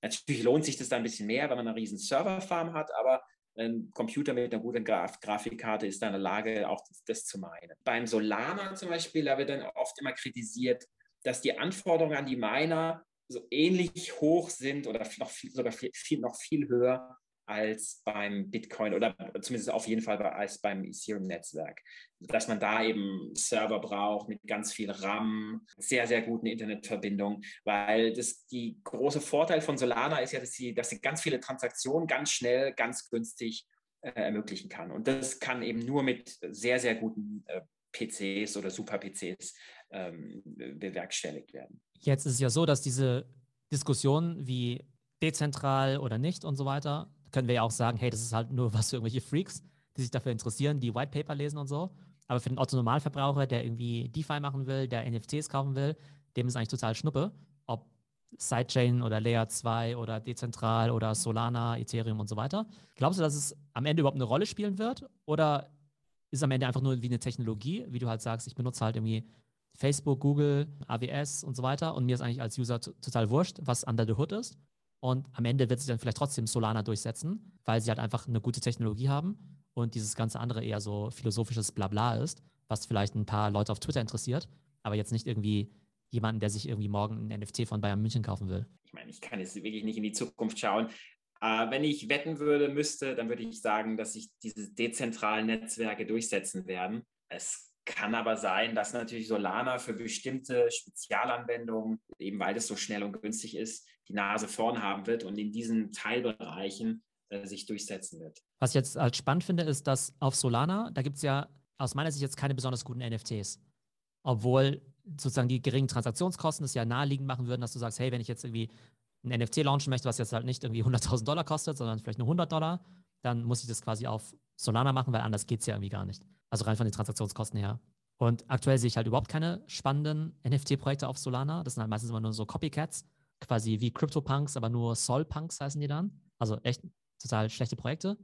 Natürlich lohnt sich das da ein bisschen mehr, wenn man eine riesen Serverfarm hat, aber ein Computer mit einer guten Graf Grafikkarte ist da in der Lage, auch das, das, zu meinen. Beim Solana zum Beispiel, da wird dann oft immer kritisiert, dass die Anforderungen an die Miner so ähnlich hoch sind oder noch viel, sogar viel, viel, noch viel höher als beim Bitcoin oder zumindest auf jeden Fall als beim Ethereum-Netzwerk. Dass man da eben Server braucht mit ganz viel RAM, sehr, sehr guten Internetverbindung, weil das die große Vorteil von Solana ist ja, dass sie, dass sie ganz viele Transaktionen ganz schnell, ganz günstig äh, ermöglichen kann. Und das kann eben nur mit sehr, sehr guten äh, PCs oder Super-PCs ähm, bewerkstelligt werden. Jetzt ist es ja so, dass diese Diskussion wie dezentral oder nicht und so weiter können wir ja auch sagen, hey, das ist halt nur was für irgendwelche Freaks, die sich dafür interessieren, die White Paper lesen und so. Aber für den Otto-Normalverbraucher, der irgendwie DeFi machen will, der NFTs kaufen will, dem ist eigentlich total Schnuppe, ob Sidechain oder Layer 2 oder dezentral oder Solana, Ethereum und so weiter. Glaubst du, dass es am Ende überhaupt eine Rolle spielen wird? Oder ist es am Ende einfach nur wie eine Technologie, wie du halt sagst, ich benutze halt irgendwie Facebook, Google, AWS und so weiter. Und mir ist eigentlich als User total wurscht, was under the hood ist. Und am Ende wird sich dann vielleicht trotzdem Solana durchsetzen, weil sie halt einfach eine gute Technologie haben und dieses ganze andere eher so philosophisches Blabla ist, was vielleicht ein paar Leute auf Twitter interessiert, aber jetzt nicht irgendwie jemanden, der sich irgendwie morgen ein NFT von Bayern München kaufen will. Ich meine, ich kann jetzt wirklich nicht in die Zukunft schauen. Äh, wenn ich wetten würde, müsste, dann würde ich sagen, dass sich diese dezentralen Netzwerke durchsetzen werden. Es kann aber sein, dass natürlich Solana für bestimmte Spezialanwendungen, eben weil es so schnell und günstig ist, die Nase vorn haben wird und in diesen Teilbereichen äh, sich durchsetzen wird. Was ich jetzt als spannend finde, ist, dass auf Solana, da gibt es ja aus meiner Sicht jetzt keine besonders guten NFTs. Obwohl sozusagen die geringen Transaktionskosten es ja naheliegend machen würden, dass du sagst, hey, wenn ich jetzt irgendwie ein NFT launchen möchte, was jetzt halt nicht irgendwie 100.000 Dollar kostet, sondern vielleicht nur 100 Dollar, dann muss ich das quasi auf Solana machen, weil anders geht es ja irgendwie gar nicht. Also rein von den Transaktionskosten her. Und aktuell sehe ich halt überhaupt keine spannenden NFT-Projekte auf Solana. Das sind halt meistens immer nur so Copycats, quasi wie CryptoPunks, aber nur Sol-Punks heißen die dann. Also echt total schlechte Projekte.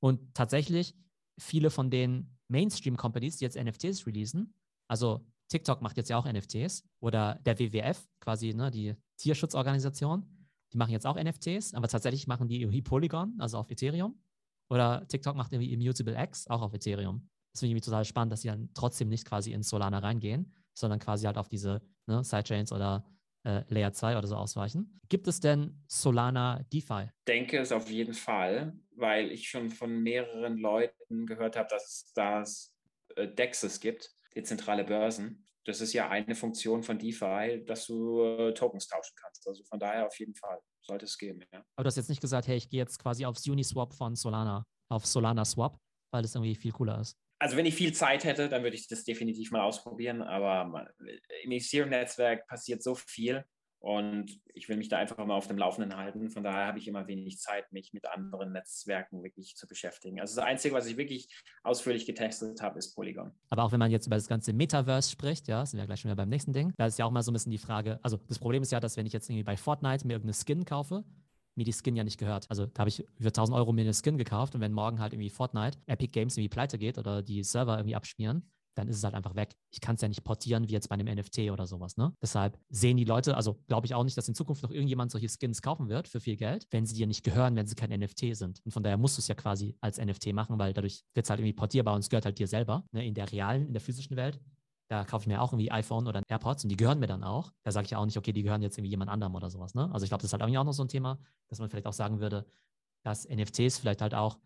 Und tatsächlich viele von den Mainstream-Companies, die jetzt NFTs releasen, also TikTok macht jetzt ja auch NFTs oder der WWF, quasi ne, die Tierschutzorganisation, die machen jetzt auch NFTs, aber tatsächlich machen die irgendwie Polygon, also auf Ethereum. Oder TikTok macht irgendwie Immutable X, auch auf Ethereum. Das finde ich total spannend, dass sie dann trotzdem nicht quasi in Solana reingehen, sondern quasi halt auf diese ne, Sidechains oder äh, Layer 2 oder so ausweichen. Gibt es denn Solana DeFi? Ich denke es auf jeden Fall, weil ich schon von mehreren Leuten gehört habe, dass es das äh, DEXs gibt, dezentrale Börsen. Das ist ja eine Funktion von DeFi, dass du äh, Tokens tauschen kannst. Also von daher auf jeden Fall sollte es geben. Ja. Aber du hast jetzt nicht gesagt, hey, ich gehe jetzt quasi aufs Uniswap von Solana, auf Solana Swap, weil das irgendwie viel cooler ist also wenn ich viel Zeit hätte, dann würde ich das definitiv mal ausprobieren. Aber im Ethereum-Netzwerk passiert so viel und ich will mich da einfach mal auf dem Laufenden halten. Von daher habe ich immer wenig Zeit, mich mit anderen Netzwerken wirklich zu beschäftigen. Also das Einzige, was ich wirklich ausführlich getestet habe, ist Polygon. Aber auch wenn man jetzt über das ganze Metaverse spricht, ja, sind wir gleich schon wieder beim nächsten Ding, da ist ja auch mal so ein bisschen die Frage, also das Problem ist ja, dass wenn ich jetzt irgendwie bei Fortnite mir irgendeine Skin kaufe, mir die Skin ja nicht gehört. Also da habe ich für 1000 Euro mir eine Skin gekauft und wenn morgen halt irgendwie Fortnite, Epic Games irgendwie pleite geht oder die Server irgendwie abschmieren, dann ist es halt einfach weg. Ich kann es ja nicht portieren wie jetzt bei einem NFT oder sowas. Ne? Deshalb sehen die Leute, also glaube ich auch nicht, dass in Zukunft noch irgendjemand solche Skins kaufen wird für viel Geld, wenn sie dir nicht gehören, wenn sie kein NFT sind. Und von daher musst du es ja quasi als NFT machen, weil dadurch wird es halt irgendwie portierbar und es gehört halt dir selber. Ne? In der realen, in der physischen Welt da kaufe ich mir auch irgendwie iPhone oder AirPods und die gehören mir dann auch. Da sage ich ja auch nicht, okay, die gehören jetzt irgendwie jemand anderem oder sowas. Ne? Also ich glaube, das ist halt irgendwie auch noch so ein Thema, dass man vielleicht auch sagen würde, dass NFTs vielleicht halt auch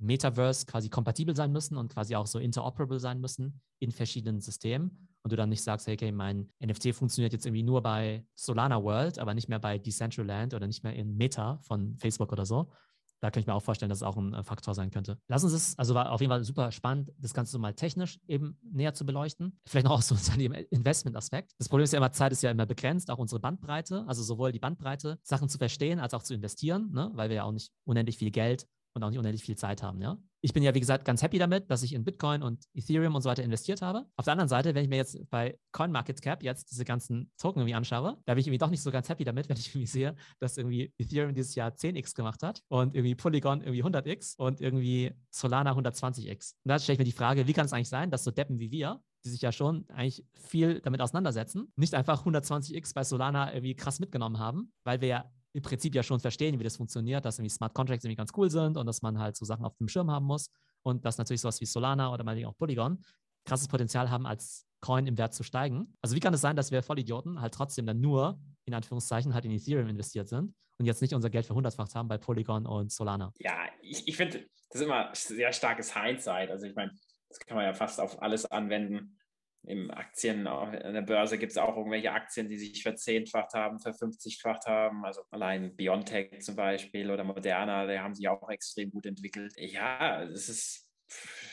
Metaverse quasi kompatibel sein müssen und quasi auch so interoperable sein müssen in verschiedenen Systemen. Und du dann nicht sagst, hey, okay, mein NFT funktioniert jetzt irgendwie nur bei Solana World, aber nicht mehr bei Decentraland oder nicht mehr in Meta von Facebook oder so, da kann ich mir auch vorstellen, dass es auch ein äh, Faktor sein könnte. Lass uns es, also war auf jeden Fall super spannend, das Ganze so mal technisch eben näher zu beleuchten. Vielleicht noch aus so einem Investment-Aspekt. Das Problem ist ja immer, Zeit ist ja immer begrenzt, auch unsere Bandbreite, also sowohl die Bandbreite, Sachen zu verstehen, als auch zu investieren, ne? weil wir ja auch nicht unendlich viel Geld und auch nicht unendlich viel Zeit haben, ja. Ich bin ja, wie gesagt, ganz happy damit, dass ich in Bitcoin und Ethereum und so weiter investiert habe. Auf der anderen Seite, wenn ich mir jetzt bei CoinMarketCap jetzt diese ganzen Token irgendwie anschaue, da bin ich irgendwie doch nicht so ganz happy damit, wenn ich irgendwie sehe, dass irgendwie Ethereum dieses Jahr 10x gemacht hat und irgendwie Polygon irgendwie 100x und irgendwie Solana 120x. Und da stelle ich mir die Frage, wie kann es eigentlich sein, dass so Deppen wie wir, die sich ja schon eigentlich viel damit auseinandersetzen, nicht einfach 120x bei Solana irgendwie krass mitgenommen haben, weil wir ja im Prinzip ja schon verstehen, wie das funktioniert, dass irgendwie Smart Contracts irgendwie ganz cool sind und dass man halt so Sachen auf dem Schirm haben muss und dass natürlich sowas wie Solana oder mal auch Polygon krasses Potenzial haben, als Coin im Wert zu steigen. Also wie kann es sein, dass wir Vollidioten halt trotzdem dann nur, in Anführungszeichen, halt in Ethereum investiert sind und jetzt nicht unser Geld verhundertfacht haben bei Polygon und Solana? Ja, ich, ich finde, das ist immer sehr starkes Hindsight. Also ich meine, das kann man ja fast auf alles anwenden im Aktien, an der Börse gibt es auch irgendwelche Aktien, die sich verzehnfacht haben, verfünfzigfacht haben. Also allein Biontech zum Beispiel oder Moderna, die haben sich auch extrem gut entwickelt. Ja, es ist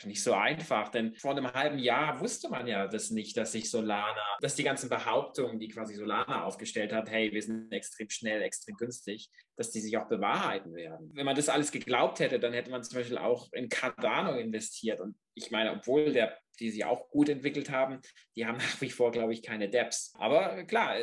nicht so einfach, denn vor einem halben Jahr wusste man ja das nicht, dass sich Solana, dass die ganzen Behauptungen, die quasi Solana aufgestellt hat, hey, wir sind extrem schnell, extrem günstig, dass die sich auch bewahrheiten werden. Wenn man das alles geglaubt hätte, dann hätte man zum Beispiel auch in Cardano investiert und ich meine, obwohl der, die sich auch gut entwickelt haben, die haben nach wie vor, glaube ich, keine Depths. Aber klar,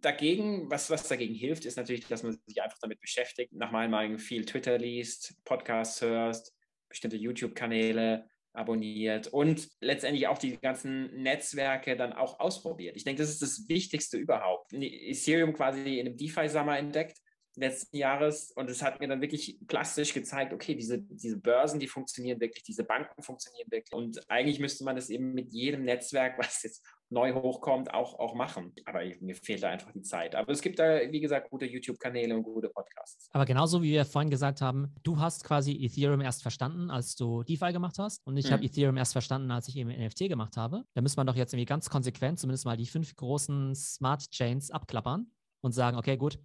dagegen, was, was dagegen hilft, ist natürlich, dass man sich einfach damit beschäftigt, nach meiner Meinung viel Twitter liest, Podcasts hörst, bestimmte YouTube-Kanäle abonniert und letztendlich auch die ganzen Netzwerke dann auch ausprobiert. Ich denke, das ist das Wichtigste überhaupt. Ethereum quasi in einem DeFi-Sommer entdeckt letzten Jahres und es hat mir dann wirklich plastisch gezeigt, okay, diese, diese Börsen, die funktionieren wirklich, diese Banken funktionieren wirklich und eigentlich müsste man das eben mit jedem Netzwerk, was jetzt neu hochkommt, auch, auch machen. Aber mir fehlt da einfach die Zeit. Aber es gibt da, wie gesagt, gute YouTube-Kanäle und gute Podcasts. Aber genauso wie wir vorhin gesagt haben, du hast quasi Ethereum erst verstanden, als du DeFi gemacht hast und ich mhm. habe Ethereum erst verstanden, als ich eben NFT gemacht habe. Da muss man doch jetzt irgendwie ganz konsequent zumindest mal die fünf großen Smart Chains abklappern und sagen, okay, gut,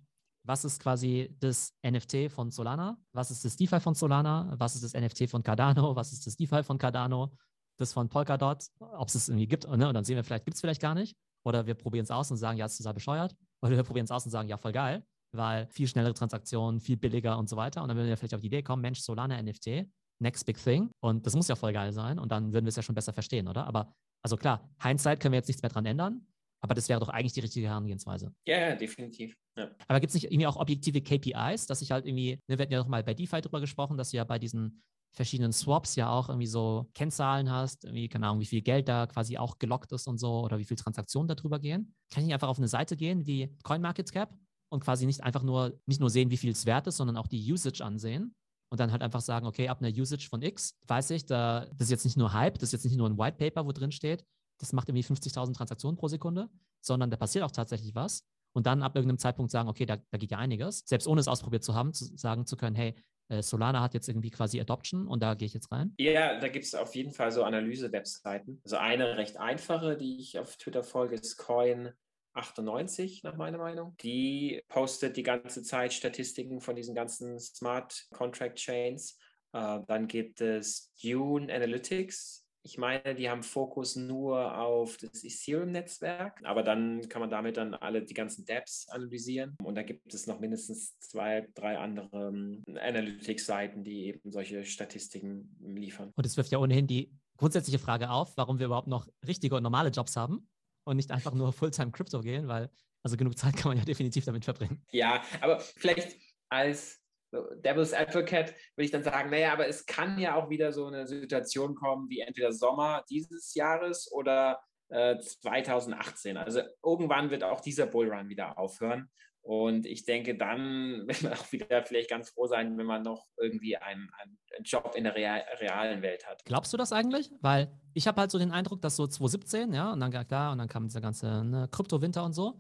was ist quasi das NFT von Solana, was ist das DeFi von Solana, was ist das NFT von Cardano, was ist das DeFi von Cardano, das von Polkadot, ob es es irgendwie gibt. Ne? Und dann sehen wir vielleicht, gibt es vielleicht gar nicht. Oder wir probieren es aus und sagen, ja, es ist total bescheuert. Oder wir probieren es aus und sagen, ja, voll geil, weil viel schnellere Transaktionen, viel billiger und so weiter. Und dann würden wir vielleicht auf die Idee kommen, Mensch, Solana NFT, next big thing. Und das muss ja voll geil sein. Und dann würden wir es ja schon besser verstehen, oder? Aber also klar, Hindsight können wir jetzt nichts mehr dran ändern. Aber das wäre doch eigentlich die richtige Herangehensweise. Ja, yeah, definitiv. Ja. Aber gibt es nicht irgendwie auch objektive KPIs, dass ich halt irgendwie, ne, wir hatten ja noch mal bei DeFi drüber gesprochen, dass du ja bei diesen verschiedenen Swaps ja auch irgendwie so Kennzahlen hast, irgendwie, keine Ahnung, wie viel Geld da quasi auch gelockt ist und so oder wie viele Transaktionen darüber gehen. Kann ich nicht einfach auf eine Seite gehen wie CoinMarketCap und quasi nicht einfach nur, nicht nur sehen, wie viel es wert ist, sondern auch die Usage ansehen und dann halt einfach sagen, okay, ab einer Usage von X weiß ich, da, das ist jetzt nicht nur Hype, das ist jetzt nicht nur ein White Paper, wo drin steht, das macht irgendwie 50.000 Transaktionen pro Sekunde, sondern da passiert auch tatsächlich was. Und dann ab irgendeinem Zeitpunkt sagen, okay, da, da geht ja einiges. Selbst ohne es ausprobiert zu haben, zu sagen zu können, hey, äh, Solana hat jetzt irgendwie quasi Adoption und da gehe ich jetzt rein? Ja, da gibt es auf jeden Fall so Analyse-Webseiten. Also eine recht einfache, die ich auf Twitter folge, ist Coin 98 nach meiner Meinung. Die postet die ganze Zeit Statistiken von diesen ganzen Smart Contract Chains. Äh, dann gibt es Dune Analytics. Ich meine, die haben Fokus nur auf das Ethereum-Netzwerk, aber dann kann man damit dann alle die ganzen Dapps analysieren. Und da gibt es noch mindestens zwei, drei andere ähm, Analytics-Seiten, die eben solche Statistiken liefern. Und es wirft ja ohnehin die grundsätzliche Frage auf, warum wir überhaupt noch richtige und normale Jobs haben und nicht einfach nur Fulltime Crypto gehen, weil also genug Zeit kann man ja definitiv damit verbringen. Ja, aber vielleicht als Devil's Advocate würde ich dann sagen, naja, aber es kann ja auch wieder so eine Situation kommen wie entweder Sommer dieses Jahres oder äh, 2018. Also irgendwann wird auch dieser Bullrun wieder aufhören. Und ich denke, dann wird man auch wieder vielleicht ganz froh sein, wenn man noch irgendwie einen, einen Job in der real, realen Welt hat. Glaubst du das eigentlich? Weil ich habe halt so den Eindruck, dass so 2017, ja, und dann klar, und dann kam dieser ganze ne, Kryptowinter und so.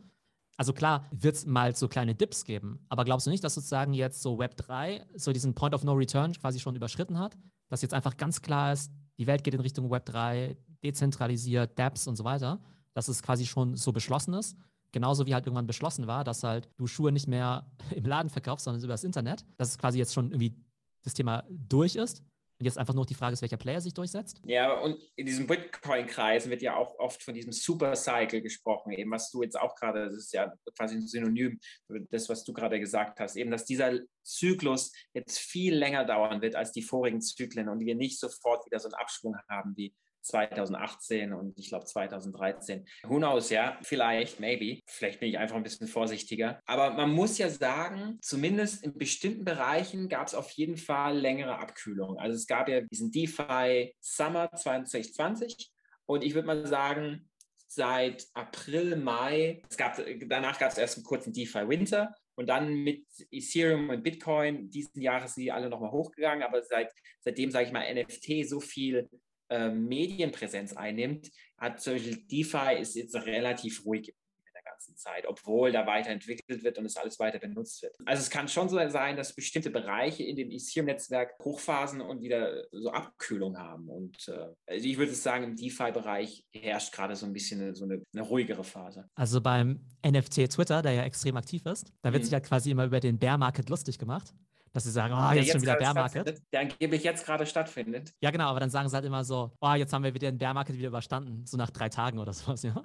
Also klar, wird es mal so kleine Dips geben, aber glaubst du nicht, dass sozusagen jetzt so Web 3 so diesen Point of No Return quasi schon überschritten hat? Dass jetzt einfach ganz klar ist, die Welt geht in Richtung Web 3, dezentralisiert, Dapps und so weiter, dass es quasi schon so beschlossen ist. Genauso wie halt irgendwann beschlossen war, dass halt du Schuhe nicht mehr im Laden verkaufst, sondern über das Internet. Dass es quasi jetzt schon irgendwie das Thema durch ist. Und jetzt einfach nur die Frage ist, welcher Player sich durchsetzt? Ja, und in diesem Bitcoin-Kreisen wird ja auch oft von diesem Super-Cycle gesprochen, eben was du jetzt auch gerade, das ist ja quasi ein Synonym für das, was du gerade gesagt hast, eben, dass dieser Zyklus jetzt viel länger dauern wird als die vorigen Zyklen und wir nicht sofort wieder so einen Abschwung haben wie 2018 und ich glaube 2013. Who knows, ja, vielleicht, maybe. Vielleicht bin ich einfach ein bisschen vorsichtiger. Aber man muss ja sagen, zumindest in bestimmten Bereichen gab es auf jeden Fall längere Abkühlung. Also es gab ja diesen DeFi Summer 2020 und ich würde mal sagen, seit April, Mai, es gab, danach gab es erst einen kurzen DeFi Winter und dann mit Ethereum und Bitcoin diesen Jahres sind die alle nochmal hochgegangen, aber seit, seitdem, sage ich mal, NFT so viel äh, Medienpräsenz einnimmt, hat zum Beispiel DeFi ist jetzt relativ ruhig in der ganzen Zeit, obwohl da weiterentwickelt wird und es alles weiter benutzt wird. Also es kann schon so sein, dass bestimmte Bereiche in dem Ethereum-Netzwerk Hochphasen und wieder so Abkühlung haben. Und äh, also ich würde sagen, im DeFi-Bereich herrscht gerade so ein bisschen eine, so eine, eine, ruhigere Phase. Also beim NFT Twitter, der ja extrem aktiv ist, da wird mhm. sich ja quasi immer über den Bear Market lustig gemacht dass sie sagen, oh, jetzt, jetzt schon wieder Bear Market. Der angeblich jetzt gerade stattfindet. Ja, genau, aber dann sagen sie halt immer so, oh, jetzt haben wir wieder den Bear Market wieder überstanden, so nach drei Tagen oder sowas, ja.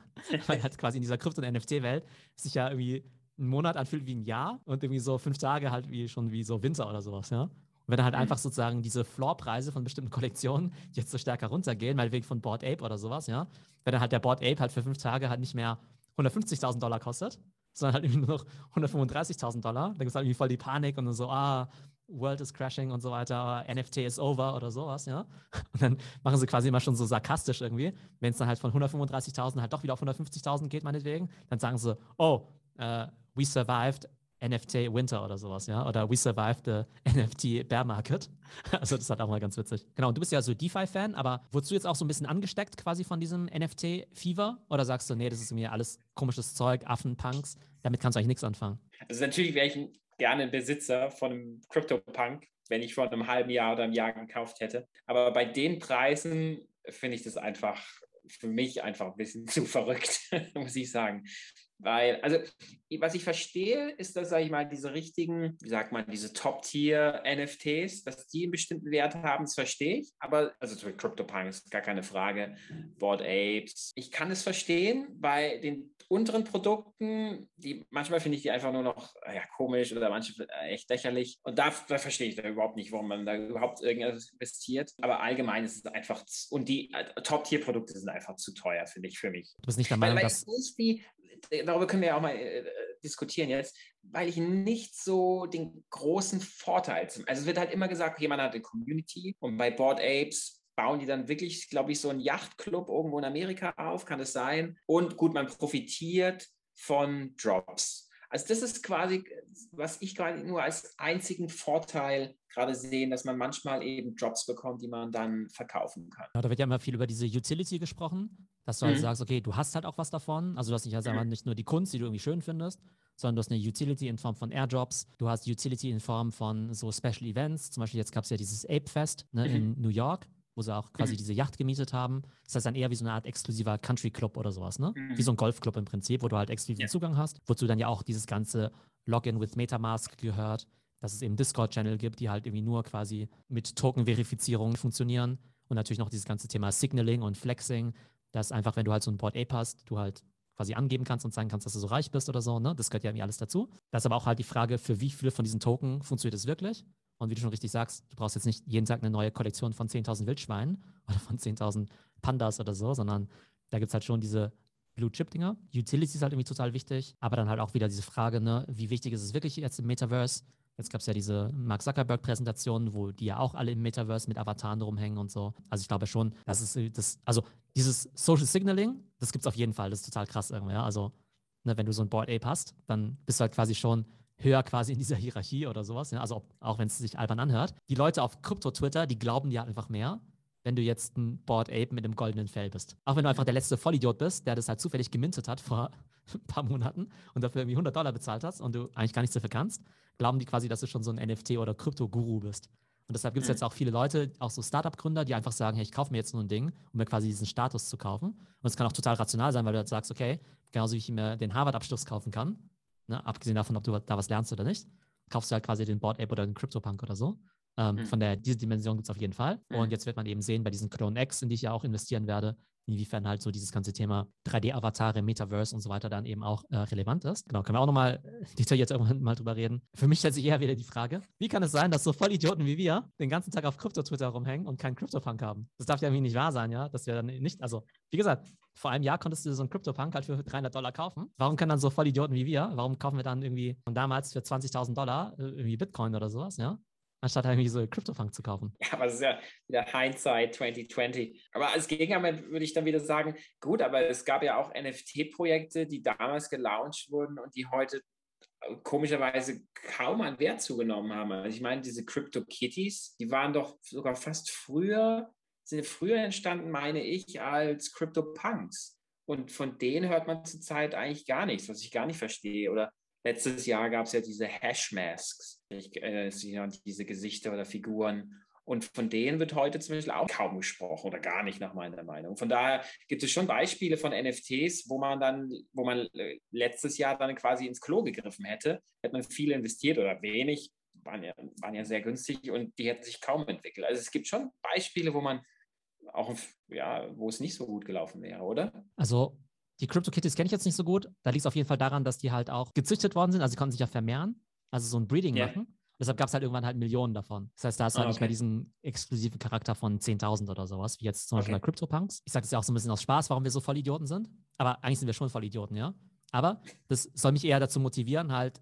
Weil halt quasi in dieser Krypto- und NFT-Welt sich ja irgendwie ein Monat anfühlt wie ein Jahr und irgendwie so fünf Tage halt wie schon wie so Winter oder sowas, ja. Und wenn dann halt mhm. einfach sozusagen diese Floorpreise von bestimmten Kollektionen jetzt so stärker runtergehen, meinetwegen von Board Ape oder sowas, ja, wenn dann halt der Board Ape halt für fünf Tage halt nicht mehr 150.000 Dollar kostet, sondern halt irgendwie nur noch 135.000 Dollar. Da gibt es halt irgendwie voll die Panik und dann so, ah, World is crashing und so weiter, NFT is over oder sowas, ja. Und dann machen sie quasi immer schon so sarkastisch irgendwie. Wenn es dann halt von 135.000 halt doch wieder auf 150.000 geht, meinetwegen, dann sagen sie, oh, uh, we survived NFT Winter oder sowas, ja. Oder we survived the NFT Bear Market. Also das ist halt auch mal ganz witzig. Genau, und du bist ja so DeFi-Fan, aber wurdest du jetzt auch so ein bisschen angesteckt quasi von diesem NFT-Fever? Oder sagst du, nee, das ist mir alles komisches Zeug, Affen, Punks, damit kannst du eigentlich nichts anfangen? Also natürlich wäre ich gerne Besitzer von einem CryptoPunk, wenn ich vor einem halben Jahr oder einem Jahr gekauft hätte. Aber bei den Preisen finde ich das einfach für mich einfach ein bisschen zu verrückt, muss ich sagen. Weil, also, was ich verstehe, ist, dass, sage ich mal, diese richtigen, wie sagt man, diese Top-Tier-NFTs, dass die einen bestimmten Wert haben, das verstehe ich. Aber, also zum Beispiel CryptoPunk ist gar keine Frage. Board Apes. Ich kann es verstehen. Bei den unteren Produkten, die manchmal finde ich die einfach nur noch ja, komisch oder manchmal echt lächerlich. Und da, da verstehe ich da überhaupt nicht, warum man da überhaupt irgendwas investiert. Aber allgemein ist es einfach, und die äh, Top-Tier-Produkte sind einfach zu teuer, finde ich, für mich. Du bist nicht der Meinung, weil, weil dass... Nicht wie, darüber können wir ja auch mal äh, diskutieren jetzt, weil ich nicht so den großen Vorteil, also es wird halt immer gesagt, jemand hat eine Community und bei Board Apes bauen die dann wirklich, glaube ich, so einen Yachtclub irgendwo in Amerika auf, kann es sein? Und gut, man profitiert von Drops. Also das ist quasi, was ich quasi nur als einzigen Vorteil gerade sehe, dass man manchmal eben Drops bekommt, die man dann verkaufen kann. Ja, da wird ja immer viel über diese Utility gesprochen, dass du halt mhm. sagst, okay, du hast halt auch was davon. Also du hast nicht, also mhm. nicht nur die Kunst, die du irgendwie schön findest, sondern du hast eine Utility in Form von Airdrops, du hast Utility in Form von so Special Events. Zum Beispiel jetzt gab es ja dieses Ape Fest ne, mhm. in New York wo sie auch quasi mhm. diese Yacht gemietet haben. Das heißt dann eher wie so eine Art exklusiver Country Club oder sowas, ne? Mhm. Wie so ein Golfclub im Prinzip, wo du halt exklusiven ja. Zugang hast, wozu dann ja auch dieses ganze Login with Metamask gehört, dass es eben Discord-Channel gibt, die halt irgendwie nur quasi mit Token-Verifizierung funktionieren und natürlich noch dieses ganze Thema Signaling und Flexing, dass einfach, wenn du halt so ein Board Ape hast, du halt quasi angeben kannst und sagen kannst, dass du so reich bist oder so, ne? Das gehört ja irgendwie alles dazu. Das ist aber auch halt die Frage, für wie viele von diesen Token funktioniert es wirklich? Und wie du schon richtig sagst, du brauchst jetzt nicht jeden Tag eine neue Kollektion von 10.000 Wildschweinen oder von 10.000 Pandas oder so, sondern da gibt es halt schon diese Blue-Chip-Dinger. Utility ist halt irgendwie total wichtig, aber dann halt auch wieder diese Frage, ne, wie wichtig ist es wirklich jetzt im Metaverse? Jetzt gab es ja diese Mark Zuckerberg-Präsentation, wo die ja auch alle im Metaverse mit Avataren rumhängen und so. Also ich glaube schon, das ist das, also dieses Social Signaling, das gibt es auf jeden Fall, das ist total krass irgendwie. Ja? Also, ne, wenn du so ein Board Ape hast, dann bist du halt quasi schon höher quasi in dieser Hierarchie oder sowas. Ja? Also auch wenn es sich albern anhört. Die Leute auf Krypto-Twitter, die glauben dir halt einfach mehr, wenn du jetzt ein Board Ape mit einem goldenen Fell bist. Auch wenn du einfach der letzte Vollidiot bist, der das halt zufällig gemintet hat vor ein paar Monaten und dafür irgendwie 100 Dollar bezahlt hast und du eigentlich gar nichts dafür kannst, glauben die quasi, dass du schon so ein NFT- oder Krypto-Guru bist. Und deshalb gibt es mhm. jetzt auch viele Leute, auch so Startup-Gründer, die einfach sagen, hey, ich kaufe mir jetzt nur ein Ding, um mir quasi diesen Status zu kaufen. Und es kann auch total rational sein, weil du halt sagst, okay, genauso wie ich mir den Harvard-Abschluss kaufen kann, ne, abgesehen davon, ob du da was lernst oder nicht, kaufst du halt quasi den Board Ape oder den CryptoPunk oder so. Ähm, mhm. Von der, diese Dimension gibt es auf jeden Fall. Mhm. Und jetzt wird man eben sehen, bei diesen Clone X, in die ich ja auch investieren werde, inwiefern halt so dieses ganze Thema 3D-Avatare, Metaverse und so weiter dann eben auch äh, relevant ist. Genau, können wir auch nochmal detailliert irgendwann mal drüber reden. Für mich stellt sich eher wieder die Frage, wie kann es sein, dass so Vollidioten wie wir den ganzen Tag auf Krypto-Twitter rumhängen und keinen Crypto-Punk haben? Das darf ja irgendwie nicht wahr sein, ja? Dass wir dann nicht, also, wie gesagt, vor einem Jahr konntest du so einen Crypto-Punk halt für 300 Dollar kaufen. Warum können dann so Vollidioten wie wir, warum kaufen wir dann irgendwie von damals für 20.000 Dollar äh, irgendwie Bitcoin oder sowas, ja? anstatt irgendwie so CryptoFunk zu kaufen. Ja, aber das ist ja wieder Hindsight 2020. Aber als Gegenargument würde ich dann wieder sagen, gut, aber es gab ja auch NFT-Projekte, die damals gelauncht wurden und die heute äh, komischerweise kaum an Wert zugenommen haben. Also ich meine, diese Crypto Kitties, die waren doch sogar fast früher, sind früher entstanden, meine ich, als Crypto Punks. Und von denen hört man zurzeit eigentlich gar nichts, was ich gar nicht verstehe. Oder Letztes Jahr gab es ja diese Hash-Masks, äh, diese Gesichter oder Figuren. Und von denen wird heute zum Beispiel auch kaum gesprochen oder gar nicht nach meiner Meinung. Von daher gibt es schon Beispiele von NFTs, wo man dann, wo man äh, letztes Jahr dann quasi ins Klo gegriffen hätte, hätte man viel investiert oder wenig, waren ja, waren ja sehr günstig und die hätten sich kaum entwickelt. Also es gibt schon Beispiele, wo man auch, ja, wo es nicht so gut gelaufen wäre, oder? Also die CryptoKitties kenne ich jetzt nicht so gut. Da liegt es auf jeden Fall daran, dass die halt auch gezüchtet worden sind. Also sie konnten sich ja vermehren, also so ein Breeding yeah. machen. Deshalb gab es halt irgendwann halt Millionen davon. Das heißt, da hast du halt ah, okay. nicht mehr diesen exklusiven Charakter von 10.000 oder sowas, wie jetzt zum Beispiel okay. bei CryptoPunks. Ich sage das ja auch so ein bisschen aus Spaß, warum wir so voll Idioten sind. Aber eigentlich sind wir schon voll Idioten, ja. Aber das soll mich eher dazu motivieren, halt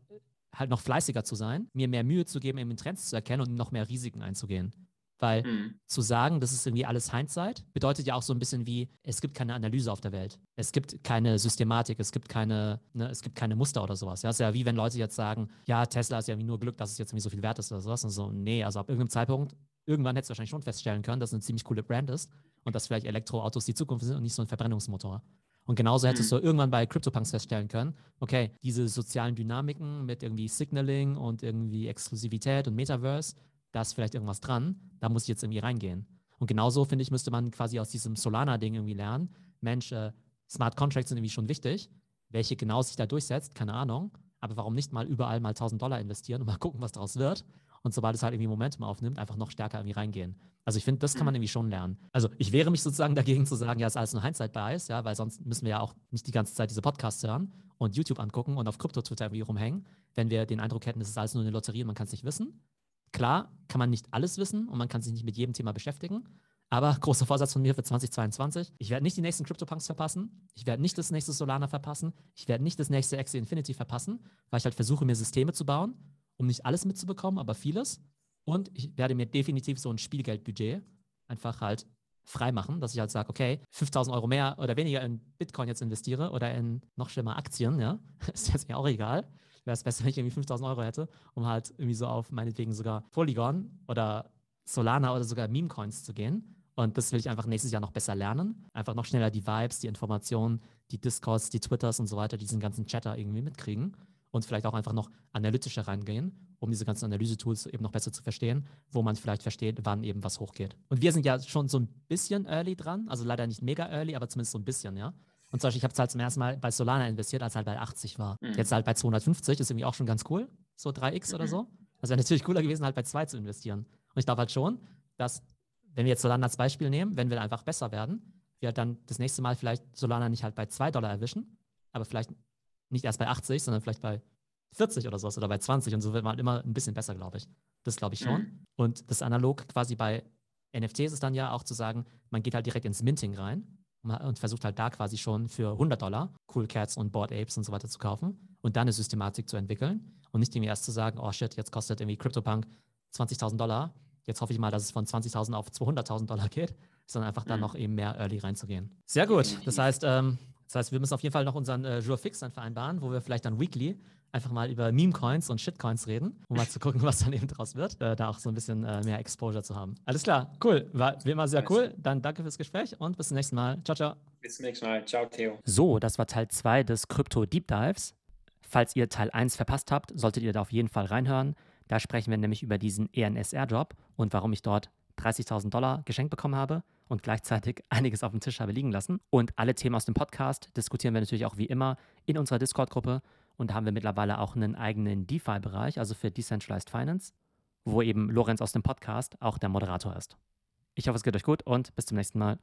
halt noch fleißiger zu sein, mir mehr Mühe zu geben, eben Trends zu erkennen und noch mehr Risiken einzugehen. Weil mhm. zu sagen, das ist irgendwie alles Hindsight, bedeutet ja auch so ein bisschen wie, es gibt keine Analyse auf der Welt. Es gibt keine Systematik, es gibt keine, ne, es gibt keine Muster oder sowas. Ja, es ist ja wie wenn Leute jetzt sagen, ja, Tesla ist ja wie nur Glück, dass es jetzt irgendwie so viel wert ist oder sowas. Und so, nee, also ab irgendeinem Zeitpunkt, irgendwann hättest du wahrscheinlich schon feststellen können, dass es eine ziemlich coole Brand ist und dass vielleicht Elektroautos die Zukunft sind und nicht so ein Verbrennungsmotor. Und genauso hättest mhm. du irgendwann bei CryptoPunks feststellen können, okay, diese sozialen Dynamiken mit irgendwie Signaling und irgendwie Exklusivität und Metaverse, da ist vielleicht irgendwas dran, da muss ich jetzt irgendwie reingehen. Und genauso, finde ich, müsste man quasi aus diesem Solana-Ding irgendwie lernen, Mensch, äh, Smart Contracts sind irgendwie schon wichtig. Welche genau sich da durchsetzt, keine Ahnung. Aber warum nicht mal überall mal 1000 Dollar investieren und mal gucken, was daraus wird? Und sobald es halt irgendwie Momentum aufnimmt, einfach noch stärker irgendwie reingehen. Also ich finde, das kann man mhm. irgendwie schon lernen. Also ich wehre mich sozusagen dagegen zu sagen, ja, es ist alles nur Hindsight-Bias, ja, weil sonst müssen wir ja auch nicht die ganze Zeit diese Podcasts hören und YouTube angucken und auf Krypto-Twitter irgendwie rumhängen, wenn wir den Eindruck hätten, es ist alles nur eine Lotterie und man kann es nicht wissen. Klar kann man nicht alles wissen und man kann sich nicht mit jedem Thema beschäftigen. Aber großer Vorsatz von mir für 2022. Ich werde nicht die nächsten CryptoPunks verpassen. Ich werde nicht das nächste Solana verpassen. Ich werde nicht das nächste Axie Infinity verpassen, weil ich halt versuche, mir Systeme zu bauen, um nicht alles mitzubekommen, aber vieles. Und ich werde mir definitiv so ein Spielgeldbudget einfach halt freimachen, dass ich halt sage, okay, 5000 Euro mehr oder weniger in Bitcoin jetzt investiere oder in noch schlimmer Aktien, ja, ist jetzt mir auch egal wäre es besser, wenn ich irgendwie 5000 Euro hätte, um halt irgendwie so auf meinetwegen sogar Polygon oder Solana oder sogar Meme-Coins zu gehen. Und das will ich einfach nächstes Jahr noch besser lernen. Einfach noch schneller die Vibes, die Informationen, die Discords, die Twitters und so weiter, diesen ganzen Chatter irgendwie mitkriegen. Und vielleicht auch einfach noch analytischer reingehen, um diese ganzen Analyse-Tools eben noch besser zu verstehen, wo man vielleicht versteht, wann eben was hochgeht. Und wir sind ja schon so ein bisschen early dran, also leider nicht mega early, aber zumindest so ein bisschen, ja. Und zum Beispiel, ich habe es halt zum ersten Mal bei Solana investiert, als halt bei 80 war. Mhm. Jetzt halt bei 250 ist irgendwie auch schon ganz cool. So 3x mhm. oder so. Also wäre natürlich cooler gewesen, halt bei 2 zu investieren. Und ich glaube halt schon, dass, wenn wir jetzt Solana als Beispiel nehmen, wenn wir einfach besser werden, wir dann das nächste Mal vielleicht Solana nicht halt bei 2 Dollar erwischen, aber vielleicht nicht erst bei 80, sondern vielleicht bei 40 oder sowas oder bei 20 und so wird man halt immer ein bisschen besser, glaube ich. Das glaube ich schon. Mhm. Und das analog quasi bei NFTs ist dann ja auch zu sagen, man geht halt direkt ins Minting rein und versucht halt da quasi schon für 100 Dollar Cool Cats und Board Apes und so weiter zu kaufen und dann eine Systematik zu entwickeln und nicht irgendwie erst zu sagen, oh shit, jetzt kostet irgendwie CryptoPunk 20.000 Dollar, jetzt hoffe ich mal, dass es von 20.000 auf 200.000 Dollar geht, sondern einfach dann mhm. noch eben mehr Early reinzugehen. Sehr gut. Das heißt, ähm, das heißt, wir müssen auf jeden Fall noch unseren äh, Jour Fix dann vereinbaren, wo wir vielleicht dann weekly einfach mal über Meme-Coins und Shitcoins reden, um mal zu gucken, was dann eben draus wird, äh, da auch so ein bisschen äh, mehr Exposure zu haben. Alles klar, cool. War wie immer sehr cool. Dann danke fürs Gespräch und bis zum nächsten Mal. Ciao, ciao. Bis zum nächsten Mal. Ciao, Theo. So, das war Teil 2 des Krypto Deep Dives. Falls ihr Teil 1 verpasst habt, solltet ihr da auf jeden Fall reinhören. Da sprechen wir nämlich über diesen ENS Airdrop und warum ich dort 30.000 Dollar geschenkt bekommen habe und gleichzeitig einiges auf dem Tisch habe liegen lassen. Und alle Themen aus dem Podcast diskutieren wir natürlich auch wie immer in unserer Discord-Gruppe. Und da haben wir mittlerweile auch einen eigenen DeFi-Bereich, also für Decentralized Finance, wo eben Lorenz aus dem Podcast auch der Moderator ist. Ich hoffe, es geht euch gut und bis zum nächsten Mal.